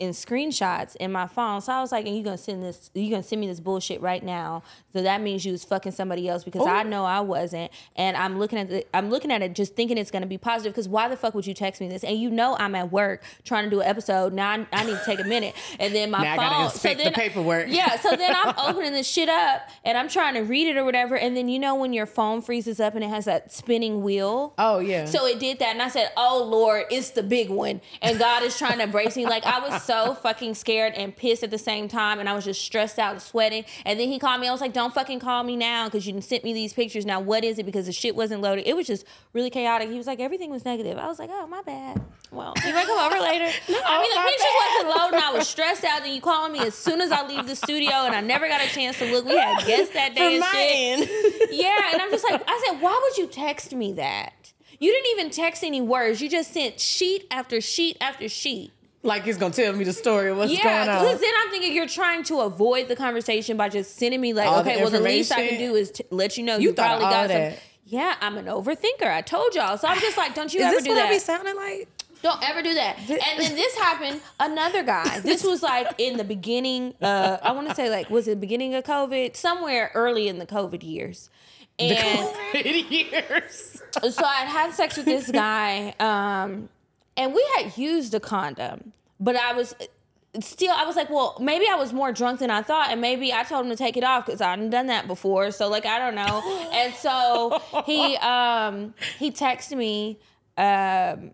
in screenshots in my phone. So I was like, and you gonna send this you gonna send me this bullshit right now. So that means you was fucking somebody else because I know I wasn't. And I'm looking at the I'm looking at it just thinking it's gonna be positive because why the fuck would you text me this? And you know I'm at work trying to do an episode. Now I, I need to take a minute. And then my Now I phone gotta inspect the paperwork. Yeah, so then I'm opening this shit up and I'm trying to read it or whatever. And then you know when your phone freezes up and it has that spinning wheel? Oh yeah. So it did that, and I said, "Oh Lord, it's the big one." And God is trying to embrace me. Like I was so fucking scared and pissed at the same time, and I was just stressed out and sweating. And then he called me. I was like, "Don't fucking call me now, because you sent me these pictures. Now what is it? Because the shit wasn't loaded. It was just really chaotic." He was like, "Everything was negative." I was like, "Oh my bad." Well, you might come over later. no, I mean, the pictures wasn't loading. I was stressed out. Then you calling me as soon as I leave the studio, and I never got a chance to look. We had guests that day and shit. Yeah, and I'm just like, I said, why would you text me that? You didn't even text any words. You just sent sheet after sheet after sheet. Like he's gonna tell me the story of what's going on. Yeah, then I'm thinking you're trying to avoid the conversation by just sending me like, All the okay, well the least I can do is t- let you know you, You probably got some. Yeah, I'm an overthinker. I told y'all. So I'm just like, don't you Is ever this do what that? I be sounding like? Don't ever do that. And then this happened. Another guy. This was like in the beginning. Uh, I want to say like was it the beginning of COVID? Somewhere early in the COVID years. And years. so I had sex with this guy, um, and we had used a condom, but I was still. I was like, well, maybe I was more drunk than I thought, and maybe I told him to take it off because I hadn't done that before. So like, I don't know. And so he um, he texted me. Um,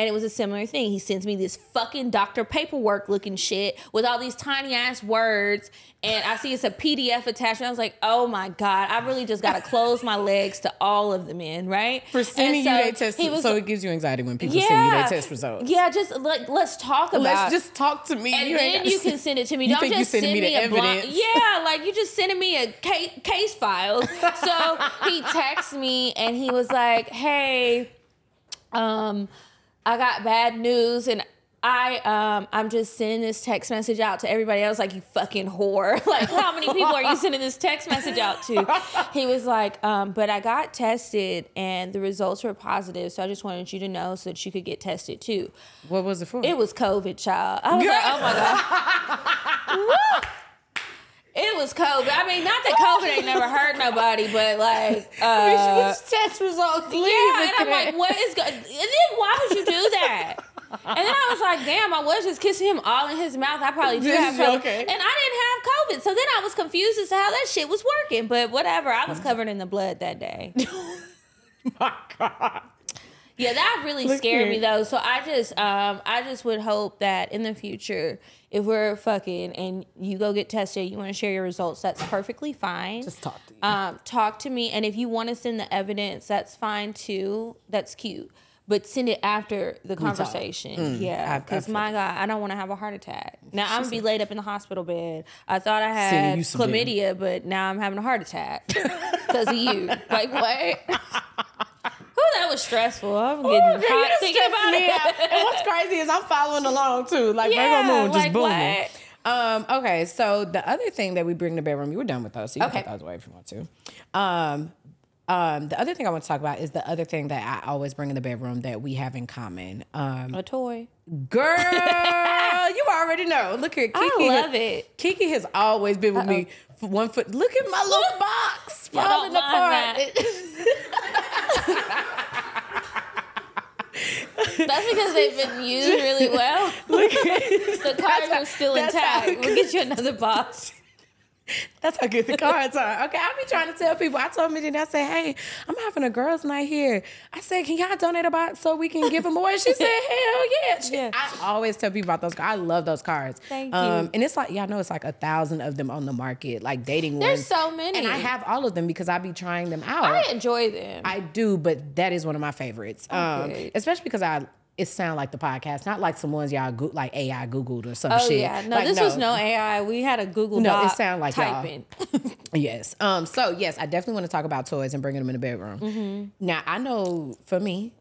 and it was a similar thing. He sends me this fucking doctor paperwork looking shit with all these tiny ass words. And I see it's a PDF attachment. I was like, oh my God, I really just got to close my legs to all of the men, right? For sending so you their test, was- so it gives you anxiety when people send you their test results. Yeah, just like, let's talk about Let's just talk to me. and You then you can send it to me. You Don't think you just sending send me me, the a evidence? Yeah, like you just sending me a case, case files. So he texted me and he was like, "Hey, um, I got bad news and." I um I'm just sending this text message out to everybody else like you fucking whore. Like how many people are you sending this text message out to? He was like, um, but I got tested and the results were positive, so I just wanted you to know so that you could get tested too. What was it for? It was COVID, child. I was like, oh my god. It was COVID. I mean, not that COVID ain't never hurt nobody, but like, uh, test results. yeah. And I'm like, what is going? And then why would you do that? And then I was like, damn, I was just kissing him all in his mouth. I probably do Just have COVID, joking. and I didn't have COVID. So then I was confused as to how that shit was working. But whatever, I was covered in the blood that day. my God. Yeah, that really Look scared here. me though. So I just um I just would hope that in the future, if we're fucking and you go get tested, you want to share your results, that's perfectly fine. Just talk to you. Um, talk to me, and if you want to send the evidence, that's fine too. That's cute. But send it after the conversation. yeah. Mm, I Because my God, I don't want to have a heart attack. Now I'm gonna be laid up in the hospital bed. I thought I had chlamydia, but now I'm having a heart attack. Because of you. Like what? Whew, that was stressful. I'm getting Ooh, girl, hot thinking about me it. out. And what's crazy is I'm following along too. Like Yeah, Virgo Moon just like booming. what? Um, okay, so the other thing that we bring to the bedroom, you were done with those, so you Okay. can put those away if you want to. Um, um, the other thing I want to talk about is the other thing that I always bring in the bedroom that we have in common. Um, A toy. girl, you already know. Look here, Kiki. I love it. Kiki has always been with me. One foot. Look at my little box falling apart. That's because they've been used really well. Look at The cards are still intact. We'll get you another box. That's how good the cards are. Okay, I be trying to tell people. I told me I said, "Hey, I'm having a girls' night here." I said, "Can y'all donate a box so we can give them away?" She said, "Hell yeah!" She- Yeah. I always tell people about those. cards. I love those cards. Thank Um, you. and it's like y'all know it's like a thousand of them on the market, like dating There's ones. so many. and I have all of them because I be trying them out. I enjoy them. I do, but that is one of my favorites. Um, especially because I it sound like the podcast, not like some ones y'all go, like AI googled or some oh shit. yeah, no, Like, this was no AI. We had a Google No, it sound like y'all. typing. Yes. Um. So yes, I definitely want to talk about toys and bringing them in the bedroom. Mm-hmm. Now I know for me,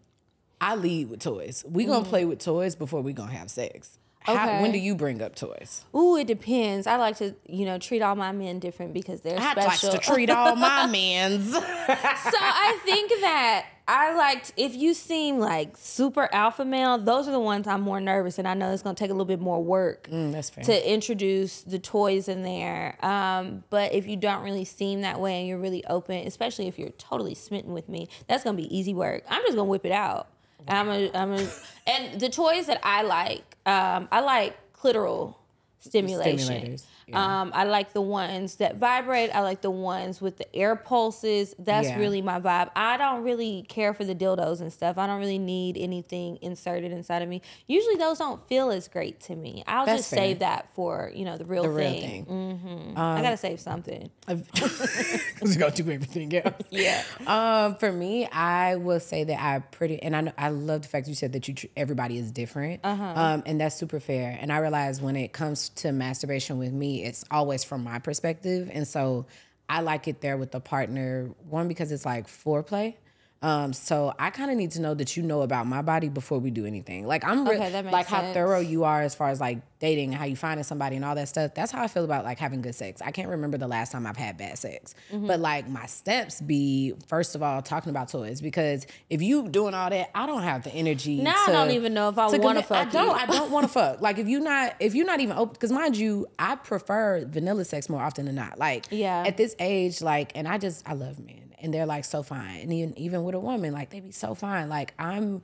I lead with toys. We Mm-hmm. gonna play with toys before we gonna have sex. How, when do you bring up toys? Ooh, it depends. I like to, you know, treat all my men different because they're I like special. to treat all my men's. so I think that I liked if you seem like super alpha male, those are the ones I'm more nervous, and I know it's gonna take a little bit more work Mm, to introduce the toys in there. Um, but if you don't really seem that way and you're really open, especially if you're totally smitten with me, that's gonna be easy work. I'm just gonna whip it out. And I'm a, I'm a, and the toys that I like, um, I like clitoral stimulation. Yeah. Um, I like the ones that vibrate. I like the ones with the air pulses. That's Yeah. really my vibe. I don't really care for the dildos and stuff. I don't really need anything inserted inside of me. Usually those don't feel as great to me. I'll That's just fair. save that for you know the real thing. the real thing. thing. I gotta save something. Because you gonna do everything else. Yeah. Um, for me, I will say that I pretty, and I know, I love the fact you said that you tr- everybody is different, Uh-huh. um, and that's super fair. And I realize when it comes to masturbation with me, it's always from my perspective, and so I like it there with the partner. One because it's like foreplay. Um, so I kind of need to know that you know about my body before we do anything. Like I'm re- Okay, like how thorough you are as far as like dating and how you finding somebody and all that stuff. That's how I feel about like having good sex. I can't remember the last time I've had bad sex. Mm-hmm. But like my steps be first of all talking about toys because if you doing all that, I don't have the energy. Now I don't even know if I to wanna fuck I don't. you. I don't want to fuck. Like if you not if you're not even open because mind you, I prefer vanilla sex more often than not. Like Yeah. at this age, like and I just I love men and they're like so fine. And even even with a woman, like they be so fine. Like I'm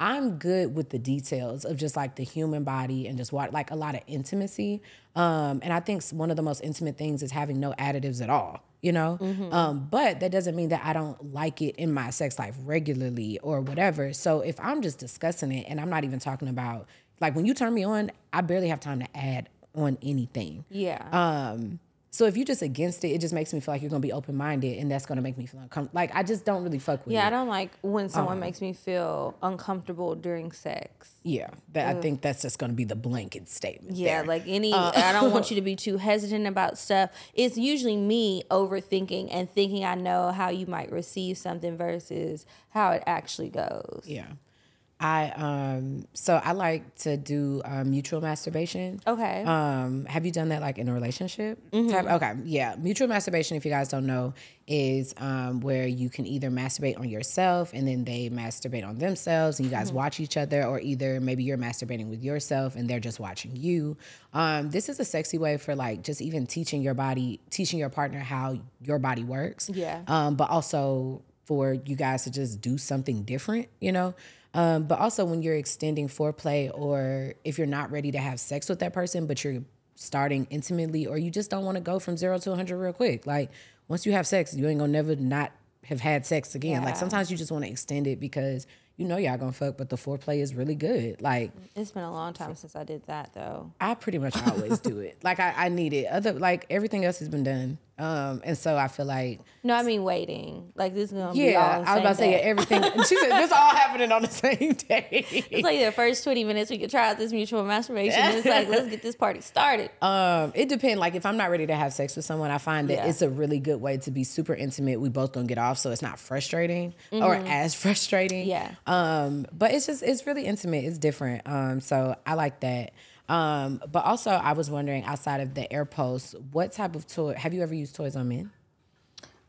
I'm good with the details of just like the human body and just what like a lot of intimacy. Um, and I think one of the most intimate things is having no additives at all, you know? Um, but that doesn't mean that I don't like it in my sex life regularly or whatever. So if I'm just discussing it and I'm not even talking about like when you turn me on, I barely have time to add on anything. Yeah. Um, so if you're just against it, it just makes me feel like you're gonna be open minded, and that's gonna make me feel uncomfortable. Like I just don't really fuck with yeah, I don't like when someone makes me feel uncomfortable during sex. Yeah, that I think that's just gonna be the blanket statement. Yeah, there. like any, Uh, I don't want you to be too hesitant about stuff. It's usually me overthinking and thinking I know how you might receive something versus how it actually goes. yeah. I um so I like to do um, mutual masturbation. Okay. Um, have you done that like in a relationship? Type? Okay, yeah. Mutual masturbation, if you guys don't know, is um, where you can either masturbate on yourself and then they masturbate on themselves, and you guys watch each other, or either maybe you're masturbating with yourself and they're just watching you. Um, this is a sexy way for like just even teaching your body, teaching your partner how your body works. Yeah. Um, but also for you guys to just do something different, you know. Um, but also when you're extending foreplay or if you're not ready to have sex with that person, but you're starting intimately or you just don't want to go from zero to 100 real quick. Like once you have sex, you ain't gonna never not have had sex again. Like sometimes you just want to extend it because you know y'all gonna fuck, but the foreplay is really good. Like It's been a long time since I did that though. I pretty much always do it. Like I, I need it. Other like everything else has been done. Um, and so I feel like No, I mean waiting. Like this is gonna be all yeah, I was about to say everything. She said this all happening on the same day. It's like the first 20 minutes we could try out this mutual masturbation. It's like, let's get this party started. Um, it depends. Like if I'm not ready to have sex with someone, I find that Yeah. it's a really good way to be super intimate. We both gonna get off, so it's not frustrating or as frustrating. Yeah. Um, but it's just it's really intimate. It's different. Um, so I like that. Um, but also I was wondering outside of the air pulse, what type of toy have you ever used toys on men?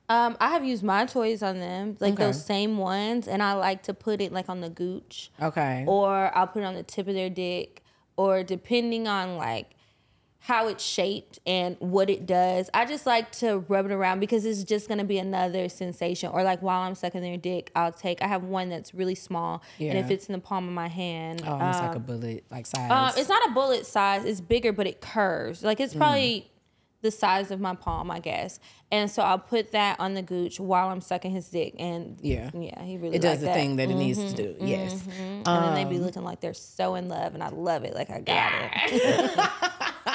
Um, I have used my toys on them, like Okay. those same ones, and I like to put it like on the gooch, Okay. or I'll put it on the tip of their dick, or depending on like how it's shaped and what it does. I just like to rub it around because it's just gonna be another sensation. Or like while I'm sucking their dick, I'll take. I have one that's really small, and it Yeah. fits in the palm of my hand. Oh, it's like a bullet like size. Um, it's not a bullet size. It's bigger, but it curves. Like it's probably the size of my palm, I guess. And so I'll put that on the gooch while I'm sucking his dick, and Yeah. yeah, he really it does the that. thing that it needs to do. Yes. And then they Um, be looking like they're so in love, and I love it. Like I got it.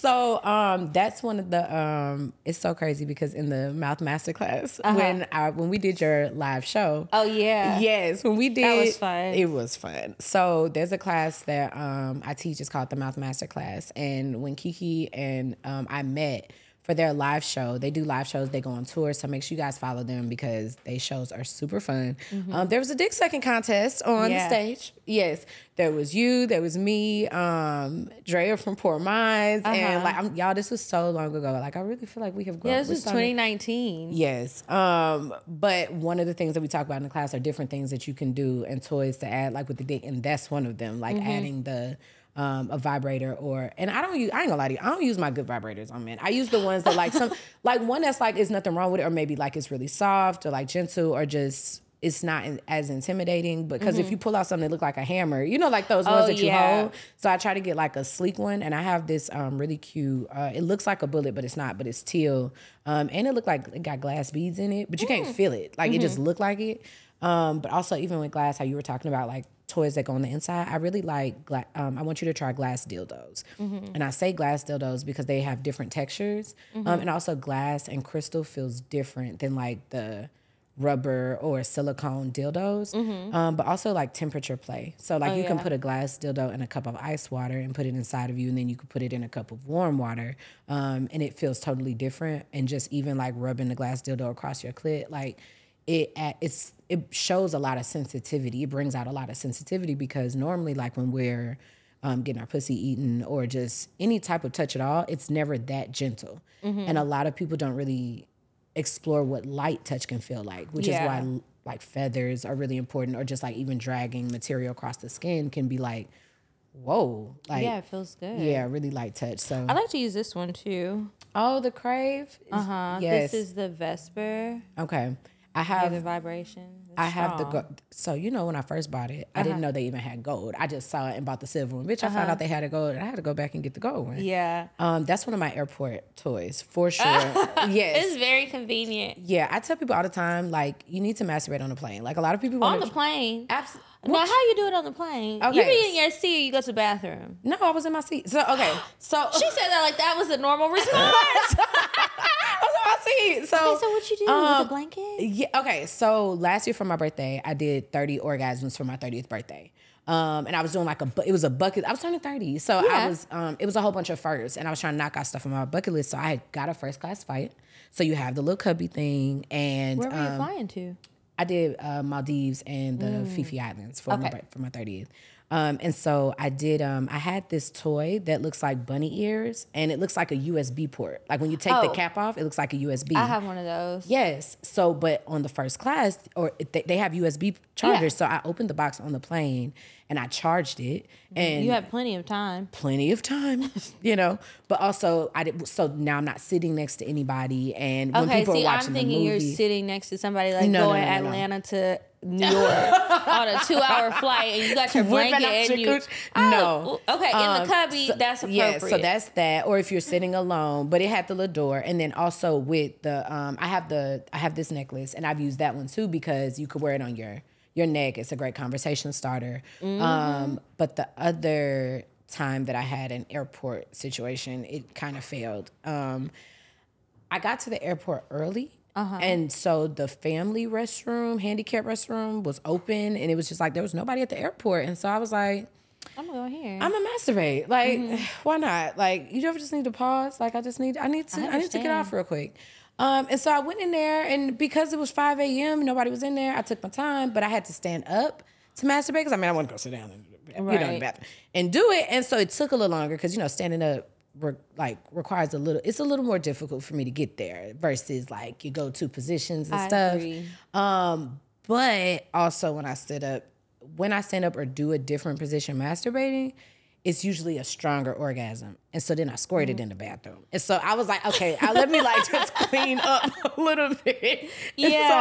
So um, that's one of the um, it's so crazy because in the mouth master class when I when we did your live show. Uh-huh. Oh yeah. Yes, when we did That was fun. It was fun. So there's a class that um, I teach. It's called the Mouth Master Class. And when Kiki and um, I met for their live show. They do live shows. They go on tour. So make sure you guys follow them because they shows are super fun. Um, there was a dick sucking contest on Yeah. the stage. Yes, there was you. There was me. Um, Drea from Poor Minds, and like I'm, y'all. This was so long ago. Like I really feel like we have grown. Yeah, this was 2019. Yes. Um, but one of the things that we talk about in the class are different things that you can do and toys to add, like with the dick, and that's one of them, like Mm-hmm. adding the um a vibrator or and I don't use I ain't gonna lie to you, I don't use my good vibrators on men. I use the ones that like some like one that's like is nothing wrong with it, or maybe like it's really soft or like gentle or just it's not as intimidating because if you pull out something that look like a hammer, you know, like those ones Mm-hmm. Oh, that you yeah. hold. So I try to get like a sleek one, and I have this um really cute. Uh, it looks like a bullet, but it's not. But it's teal, um, and it looked like it got glass beads in it, but you Mm. can't feel it. Like it Mm-hmm. just looked like it. Um, but also even with glass, how you were talking about like toys that go on the inside, I really like. Gla- um, I want you to try glass dildos, Mm-hmm. and I say glass dildos because they have different textures, Mm-hmm. um, and also glass and crystal feels different than like the rubber or silicone dildos, um, but also like temperature play. So like you can put a glass dildo in a cup of ice water and put it inside of you, and then you can put it in a cup of warm water, um, and it feels totally different. And just even like rubbing the glass dildo across your clit, like it it's it shows a lot of sensitivity. It brings out a lot of sensitivity because normally like when we're um, getting our pussy eaten or just any type of touch at all, it's never that gentle. And a lot of people don't really explore what light touch can feel like, which Yeah. is why like feathers are really important, or just like even dragging material across the skin can be like, whoa, like Yeah, yeah, it feels good. Yeah, really light touch. So I like to use this one too. oh, the crave, Uh huh. yes, This is the Vesper. okay. I Yeah, have the vibration. It's I have the strong. gold. So you know when I first bought it, I Uh-huh. didn't know they even had gold. I just saw it and bought the silver one. Bitch, I found out they had a gold, and I had to go back and get the gold one. Yeah. Um, that's one of my airport toys for sure. yes. It's very convenient. Yeah, I tell people all the time, like you need to masturbate on the plane. Like a lot of people On the plane. Absolutely. Now, how you do it on the plane? You Okay. be in your seat, you go to the bathroom. No, I was in my seat. So okay, so She said that like that was a normal response. I was in my seat. So, Okay, so what you do with um, the blanket? Yeah. Okay. So last year for my birthday, I did 30 orgasms for my 30th birthday. Um, and I was doing like a, it was a bucket. I was turning 30. So Yeah. I was, um, it was a whole bunch of firsts and I was trying to knock out stuff on my bucket list. So I had got a first class flight. So you have the little cubby thing and Where were you um, flying to? I did uh, Maldives and the Phi Phi Islands for my Mm. Okay. bir- for my thirtieth. Um, and so I did. Um, I had this toy that looks like bunny ears, and it looks like a USB port. Like when you take the Oh. cap off, it looks like a USB. I have one of those. Yes. So, but on the first class, or they, they have USB chargers. So I opened the box on the plane and I charged it, and You have plenty of time. plenty of time, you know. But also, I did. So now I'm not sitting next to anybody, and when Okay, people see, are I'm watching the thinking you're sitting next to somebody like No, going no, no, no. Atlanta to New York on a two hour flight and you got your blanket and your you. Oh, No. Okay, in Um, the cubby, so- that's appropriate. Yeah, so that's that. Or if you're sitting alone, but it had the little door, and then also with the um, I have the I have this necklace, and I've used that one too because you could wear it on your your neck. is a great conversation starter. Mm-hmm. Um, but the other time that I had an airport situation, it kind of failed. Um, I got to the airport early. Uh-huh. And so the family restroom, handicap restroom was open and it was just like there was nobody at the airport. And so I was like, I'm gonna go here. I'm gonna masturbate. Like, Mm-hmm. why not? Like, you ever just need to pause? Like, I just need, I need to, I, need to get off real quick. Um, and so I went in there, and because it was 5 a.m., nobody was in there. I took my time, but I had to stand up to masturbate because I mean, I want to go sit down and you know in the bathroom and do it. And so it took a little longer because you know standing up. Re- like requires a little it's a little more difficult for me to get there versus like you go to positions and I stuff agree. um, but also when I stood up, when I stand up or do a different position masturbating, it's usually a stronger orgasm. And so then I squirted Mm-hmm. in the bathroom. And so I was like, okay, I, let me like just clean up a little bit. And Yeah. so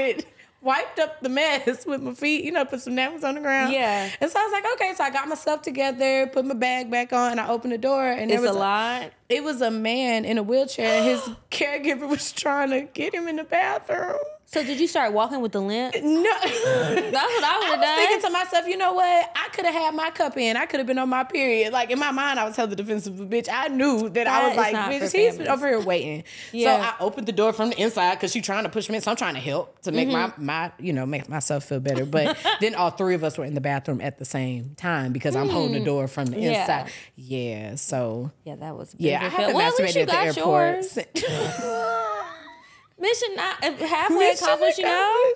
I had wiped up the mess with my feet, you know, put some napkins on the ground. Yeah. And so I was like, okay, so I got myself together, put my bag back on, and I opened the door and there it's a was lot. it was a man in a wheelchair his caregiver was trying to get him in the bathroom. So did you start walking with the limp? No. That's what I would have was thinking to myself, you know what? I could have had my cup in. I could have been on my period. Like in my mind, I was held the defensive bitch. I knew that, I was like, bitch, he's families. over here waiting. Yeah. So I opened the door from the inside because she trying to push me in. So I'm trying to help to make my my you know make myself feel better. But then all three of us were in the bathroom at the same time because I'm holding the door from the Yeah. inside. Yeah. So Yeah, that was. yeah, I haven't. Well, masturbated you at the airport. yours. Mission not uh, halfway Mission accomplished, you know.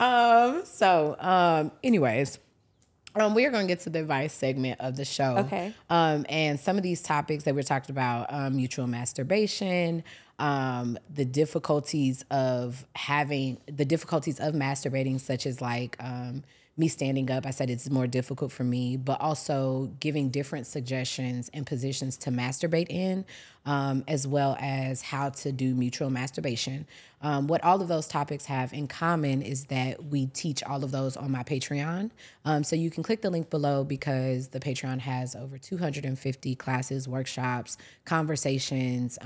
Um. So, um. Anyways, um, we are going to get to the advice segment of the show. Okay. Um, and some of these topics that we're talking about, um, mutual masturbation, um, the difficulties of having the difficulties of masturbating, such as like um, me standing up. I said it's more difficult for me, but also giving different suggestions and positions to masturbate in, um, as well as how to do mutual masturbation. Um, what all of those topics have in common is that we teach all of those on my Patreon. Um, so you can click the link below because the Patreon has over 250 classes, workshops, conversations.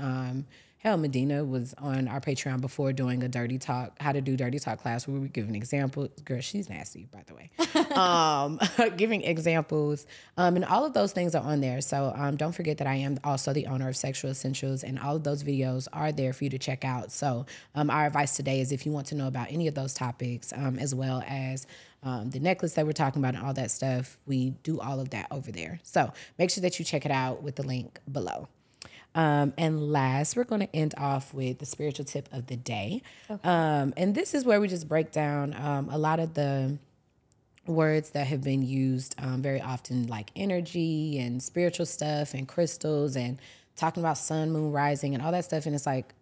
Hell, Medina was on our Patreon before doing a dirty talk, how to do dirty talk class where we give an example. Girl, she's nasty, by the way. um, giving examples. Um, and all of those things are on there. So um, don't forget that I am also the owner of Sexual Essentials, and all of those videos are there for you to check out. So um, our advice today is if you want to know about any of those topics, um, as well as um, the necklace that we're talking about and all that stuff, we do all of that over there. So make sure that you check it out with the link below. Um, and last, we're going to end off with the spiritual tip of the day. Um, and this is where we just break down um, a lot of the words that have been used um, very often, like energy and spiritual stuff and crystals and talking about sun, moon, rising, and all that stuff. And it's like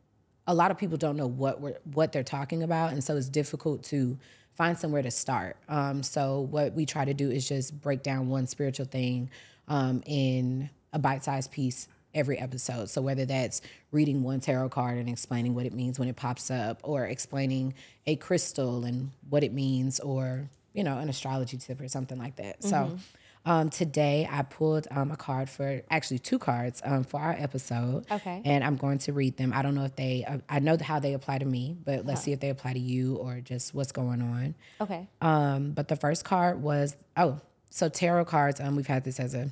a lot of people don't know what we're what they're talking about, and so it's difficult to find somewhere to start. Um, so what we try to do is just break down one spiritual thing um, in a bite-sized piece every episode. So whether that's reading one tarot card and explaining what it means when it pops up, or explaining a crystal and what it means, or you know an astrology tip or something like that. So. Um, today I pulled um, a card for actually two cards um, for our episode. Okay. And I'm going to read them. I don't know if they, uh, I know how they apply to me, but let's see if they apply to you or just what's going on. Okay. Um, but the first card was oh, so tarot cards. Um, we've had this as a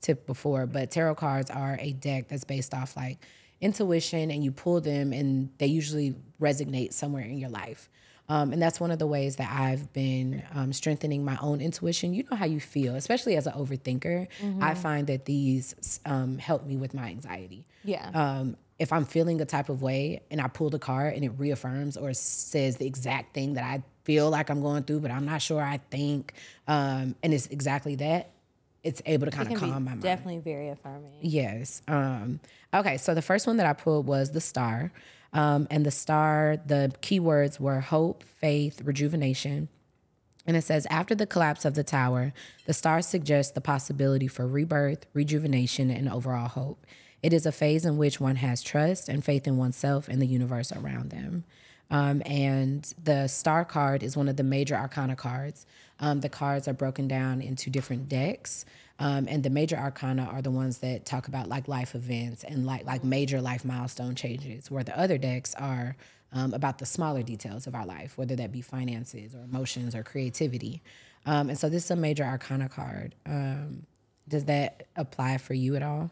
tip before, but tarot cards are a deck that's based off like intuition, and you pull them, and they usually resonate somewhere in your life. Um, and that's one of the ways that I've been um, strengthening my own intuition. You know how you feel, especially as an overthinker. I find that these um, help me with my anxiety Yeah. um, if I'm feeling a type of way and I pull the card and it reaffirms or says the exact thing that I feel like I'm going through, but I'm not sure I think, um, and it's exactly that, it's able to kind of calm my mind. definitely very affirming. Yes. Um, okay, so the first one that I pulled was the star. Um, and the star, the keywords were hope, faith, rejuvenation. And it says, after the collapse of the tower, the star suggests the possibility for rebirth, rejuvenation, and overall hope. It is a phase in which one has trust and faith in oneself and the universe around them. Um, and the star card is one of the major arcana cards. Um, the cards are broken down into different decks. Um, and the major arcana are the ones that talk about like life events and like like major life milestone changes, where the other decks are um, about the smaller details of our life, whether that be finances or emotions or creativity. Um, and so this is a major arcana card. Um, does that apply for you at all?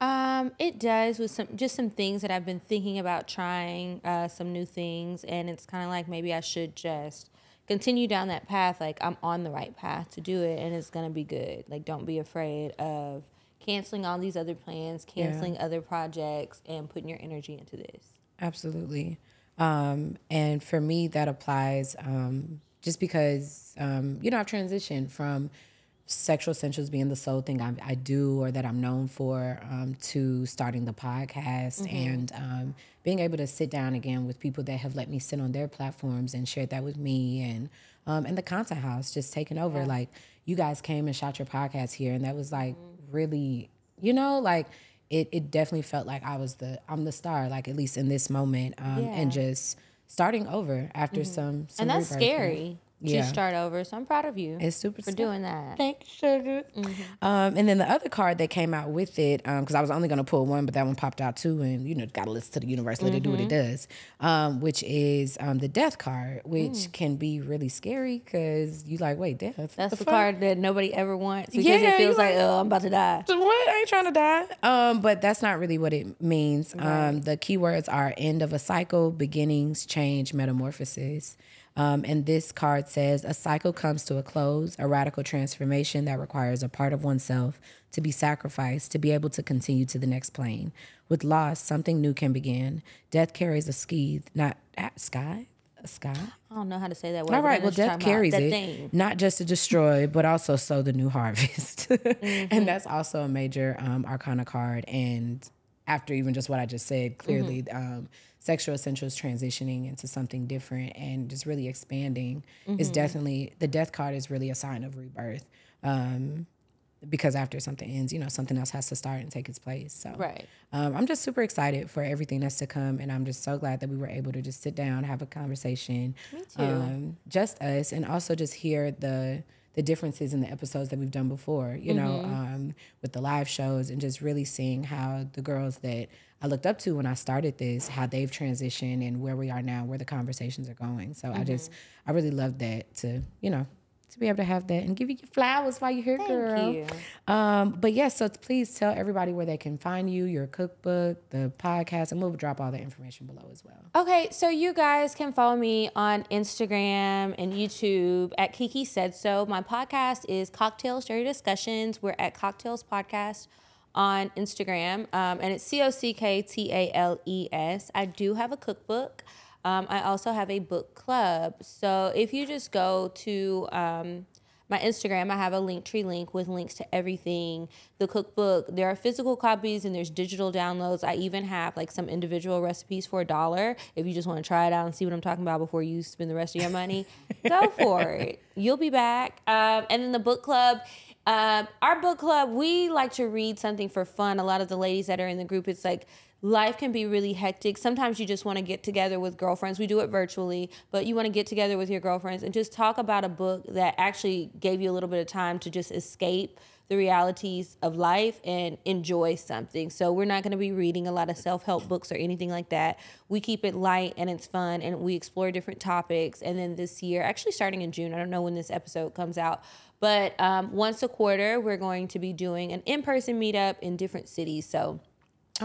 Um, it does with some just some things that I've been thinking about trying, uh, some new things, and it's kind of like maybe I should just continue down that path. Like I'm on the right path to do it, and it's gonna be good. Like don't be afraid of canceling all these other plans, canceling other projects, and putting your energy into this. Absolutely. Um, and for me, that applies um, just because, um, you know, I've transitioned from sexual essentials being the sole thing I, I do or that I'm known for um, to starting the podcast and um, being able to sit down again with people that have let me sit on their platforms and shared that with me and um, and the content house just taking over. Like you guys came and shot your podcast here, and that was like really, you know, like it, it definitely felt like I was the I'm the star, like at least in this moment, um, and just starting over after some, some and that's scary. Yeah. to start over. So I'm proud of you It's super for smart. doing that. Thanks, sugar. Um, and then the other card that came out with it, because I was only going to pull one, but that one popped out too, and you know, got to listen to the universe, let it do what it does. Um, which is um, the death card, which can be really scary because you like, wait, death. That's the, fuck? card that nobody ever wants because Yeah, it feels like, like- oh, I'm about to die. So what? I ain't trying to die. Um, but that's not really what it means. Um, the keywords are end of a cycle, beginnings, change, metamorphosis. Um, and this card says a cycle comes to a close, a radical transformation that requires a part of oneself to be sacrificed to be able to continue to the next plane. With loss, something new can begin. Death carries a skeeve, not ah, sky, a sky. I don't know how to say that word. All right. Well, death carries it, Thing. not just to destroy, but also sow the new harvest. and that's also a major um, arcana card. And after even just what I just said, clearly, um, sexual essentials transitioning into something different and just really expanding is definitely the death card is really a sign of rebirth. Um, because after something ends, you know, something else has to start and take its place. So, Right. um, I'm just super excited for everything that's to come, and I'm just so glad that we were able to just sit down, have a conversation, Me too. um, just us, and also just hear the the differences in the episodes that we've done before. You know, Mm-hmm. um, with the live shows, and just really seeing how the girls that I looked up to when I started this, how they've transitioned, and where we are now, where the conversations are going. So I just, Mm-hmm. I really love that to, you know. To be able to have that and give you your flowers while you're here, girl. you. Um, but yes, so please tell everybody where they can find you, your cookbook, the podcast, and we'll drop all the information below as well. Okay, so you guys can follow me on Instagram and YouTube at Kiki Said So. My podcast is Cocktales Dirty Discussions. We're at Cocktales Podcast on Instagram, um, and it's C O C K T A L E S. I do have a cookbook. Um, I also have a book club. So if you just go to um, my Instagram, I have a link tree link with links to everything. The cookbook, there are physical copies and there's digital downloads. I even have like some individual recipes for a dollar. If you just want to try it out and see what I'm talking about before you spend the rest of your money, go for it. You'll be back. Um, and then the book club. Um, our book club, we like to read something for fun. A lot of the ladies that are in the group, it's like life can be really hectic. Sometimes you just want to get together with girlfriends. We do it virtually, but you want to get together with your girlfriends and just talk about a book that actually gave you a little bit of time to just escape the realities of life and enjoy something. So we're not going to be reading a lot of self-help books or anything like that. We keep it light and it's fun and we explore different topics. And then this year, actually starting in June, I don't know when this episode comes out, but um, once a quarter, we're going to be doing an in-person meetup in different cities. So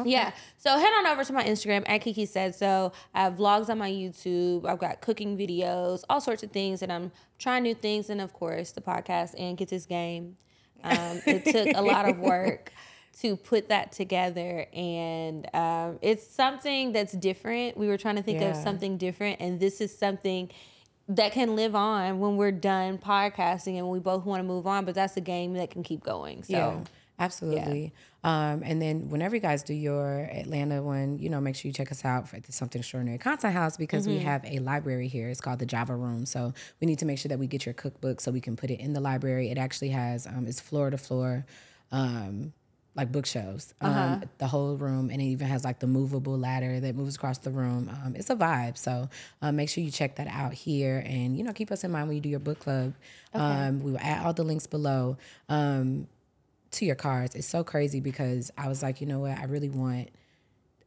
yeah. So head on over to my Instagram at Kiki Said So. I have vlogs on my YouTube. I've got cooking videos, all sorts of things, and I'm trying new things. And of course, the podcast and get this game. Um, it took a lot of work to put that together, and um, it's something that's different. We were trying to think of something different, and this is something that can live on when we're done podcasting and we both want to move on. But that's a game that can keep going. So. yeah, absolutely. Um, and then whenever you guys do your Atlanta one, you know, make sure you check us out for the Something Extraordinary Content House because we have a library here. It's called the Java Room. So we need to make sure that we get your cookbook so we can put it in the library. It actually has um, it's floor to floor. Um, like bookshelves, um, the whole room, and it even has like the movable ladder that moves across the room. Um, it's a vibe, so um, make sure you check that out here, and you know keep us in mind when you do your book club. Um, we will add all the links below um, to your cards. It's so crazy because I was like, you know what, I really want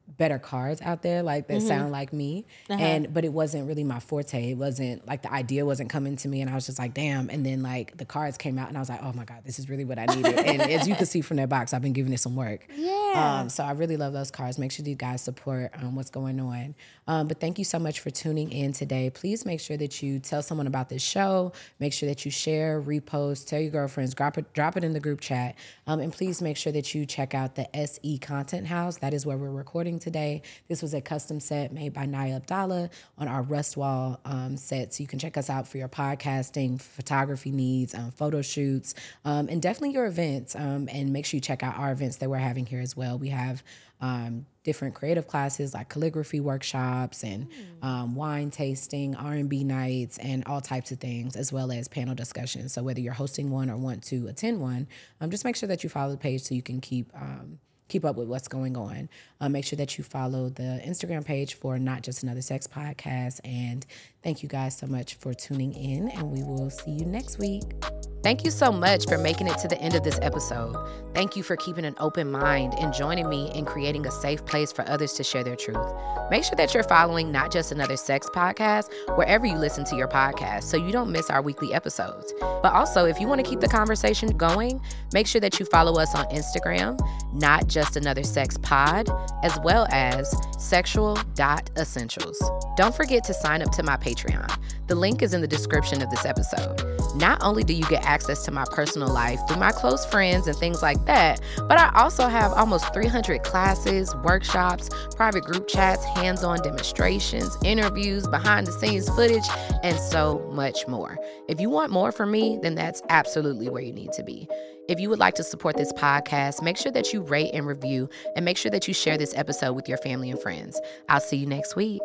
better cards out there like that sound like me. And but it wasn't really my forte. It wasn't like the idea wasn't coming to me. And i was just like damn. And then like the cards came out and i was like oh my god this is really what i needed. And as you can see from that box i've been giving it some work. Yeah. um, so i really love those cards. Make sure you guys support um, what's going on. Um, but thank you so much for tuning in today. Please make sure that you tell someone about this show. Make sure that you share repost tell your girlfriends drop it drop it in the group chat. Um, and please make sure that you check out the se content house. That is where we're recording today. This was a custom set made by Naya Abdallah on our Rust Wall um, set. So you can check us out for your podcasting, photography needs, um, photo shoots, um, and definitely your events. Um, and make sure you check out our events that we're having here as well. We have um, different creative classes like calligraphy workshops and um, wine tasting, R&B nights, and all types of things, as well as panel discussions. So whether you're hosting one or want to attend one, um, just make sure that you follow the page so you can keep um, keep up with what's going on. Uh, make sure that you follow the Instagram page for Not Just Another Sex Podcast. And thank you guys so much for tuning in, and we will see you next week. Thank you so much for making it to the end of this episode. Thank you for keeping an open mind and joining me in creating a safe place for others to share their truth. Make sure that you're following Not Just Another Sex Podcast wherever you listen to your podcast so you don't miss our weekly episodes. But also, if you want to keep the conversation going, make sure that you follow us on Instagram, Not Just Another Sex Pod, as well as sexual.essentials. Don't forget to sign up to my Patreon. The link is in the description of this episode. Not only do you get access to my personal life through my close friends and things like that, but I also have almost 300 classes, workshops, private group chats, hands on demonstrations, interviews, behind the scenes footage, and so much more. If you want more from me, then that's absolutely where you need to be. If you would like to support this podcast, make sure that you rate and review and make sure that you share this episode with your family and friends. I'll see you next week.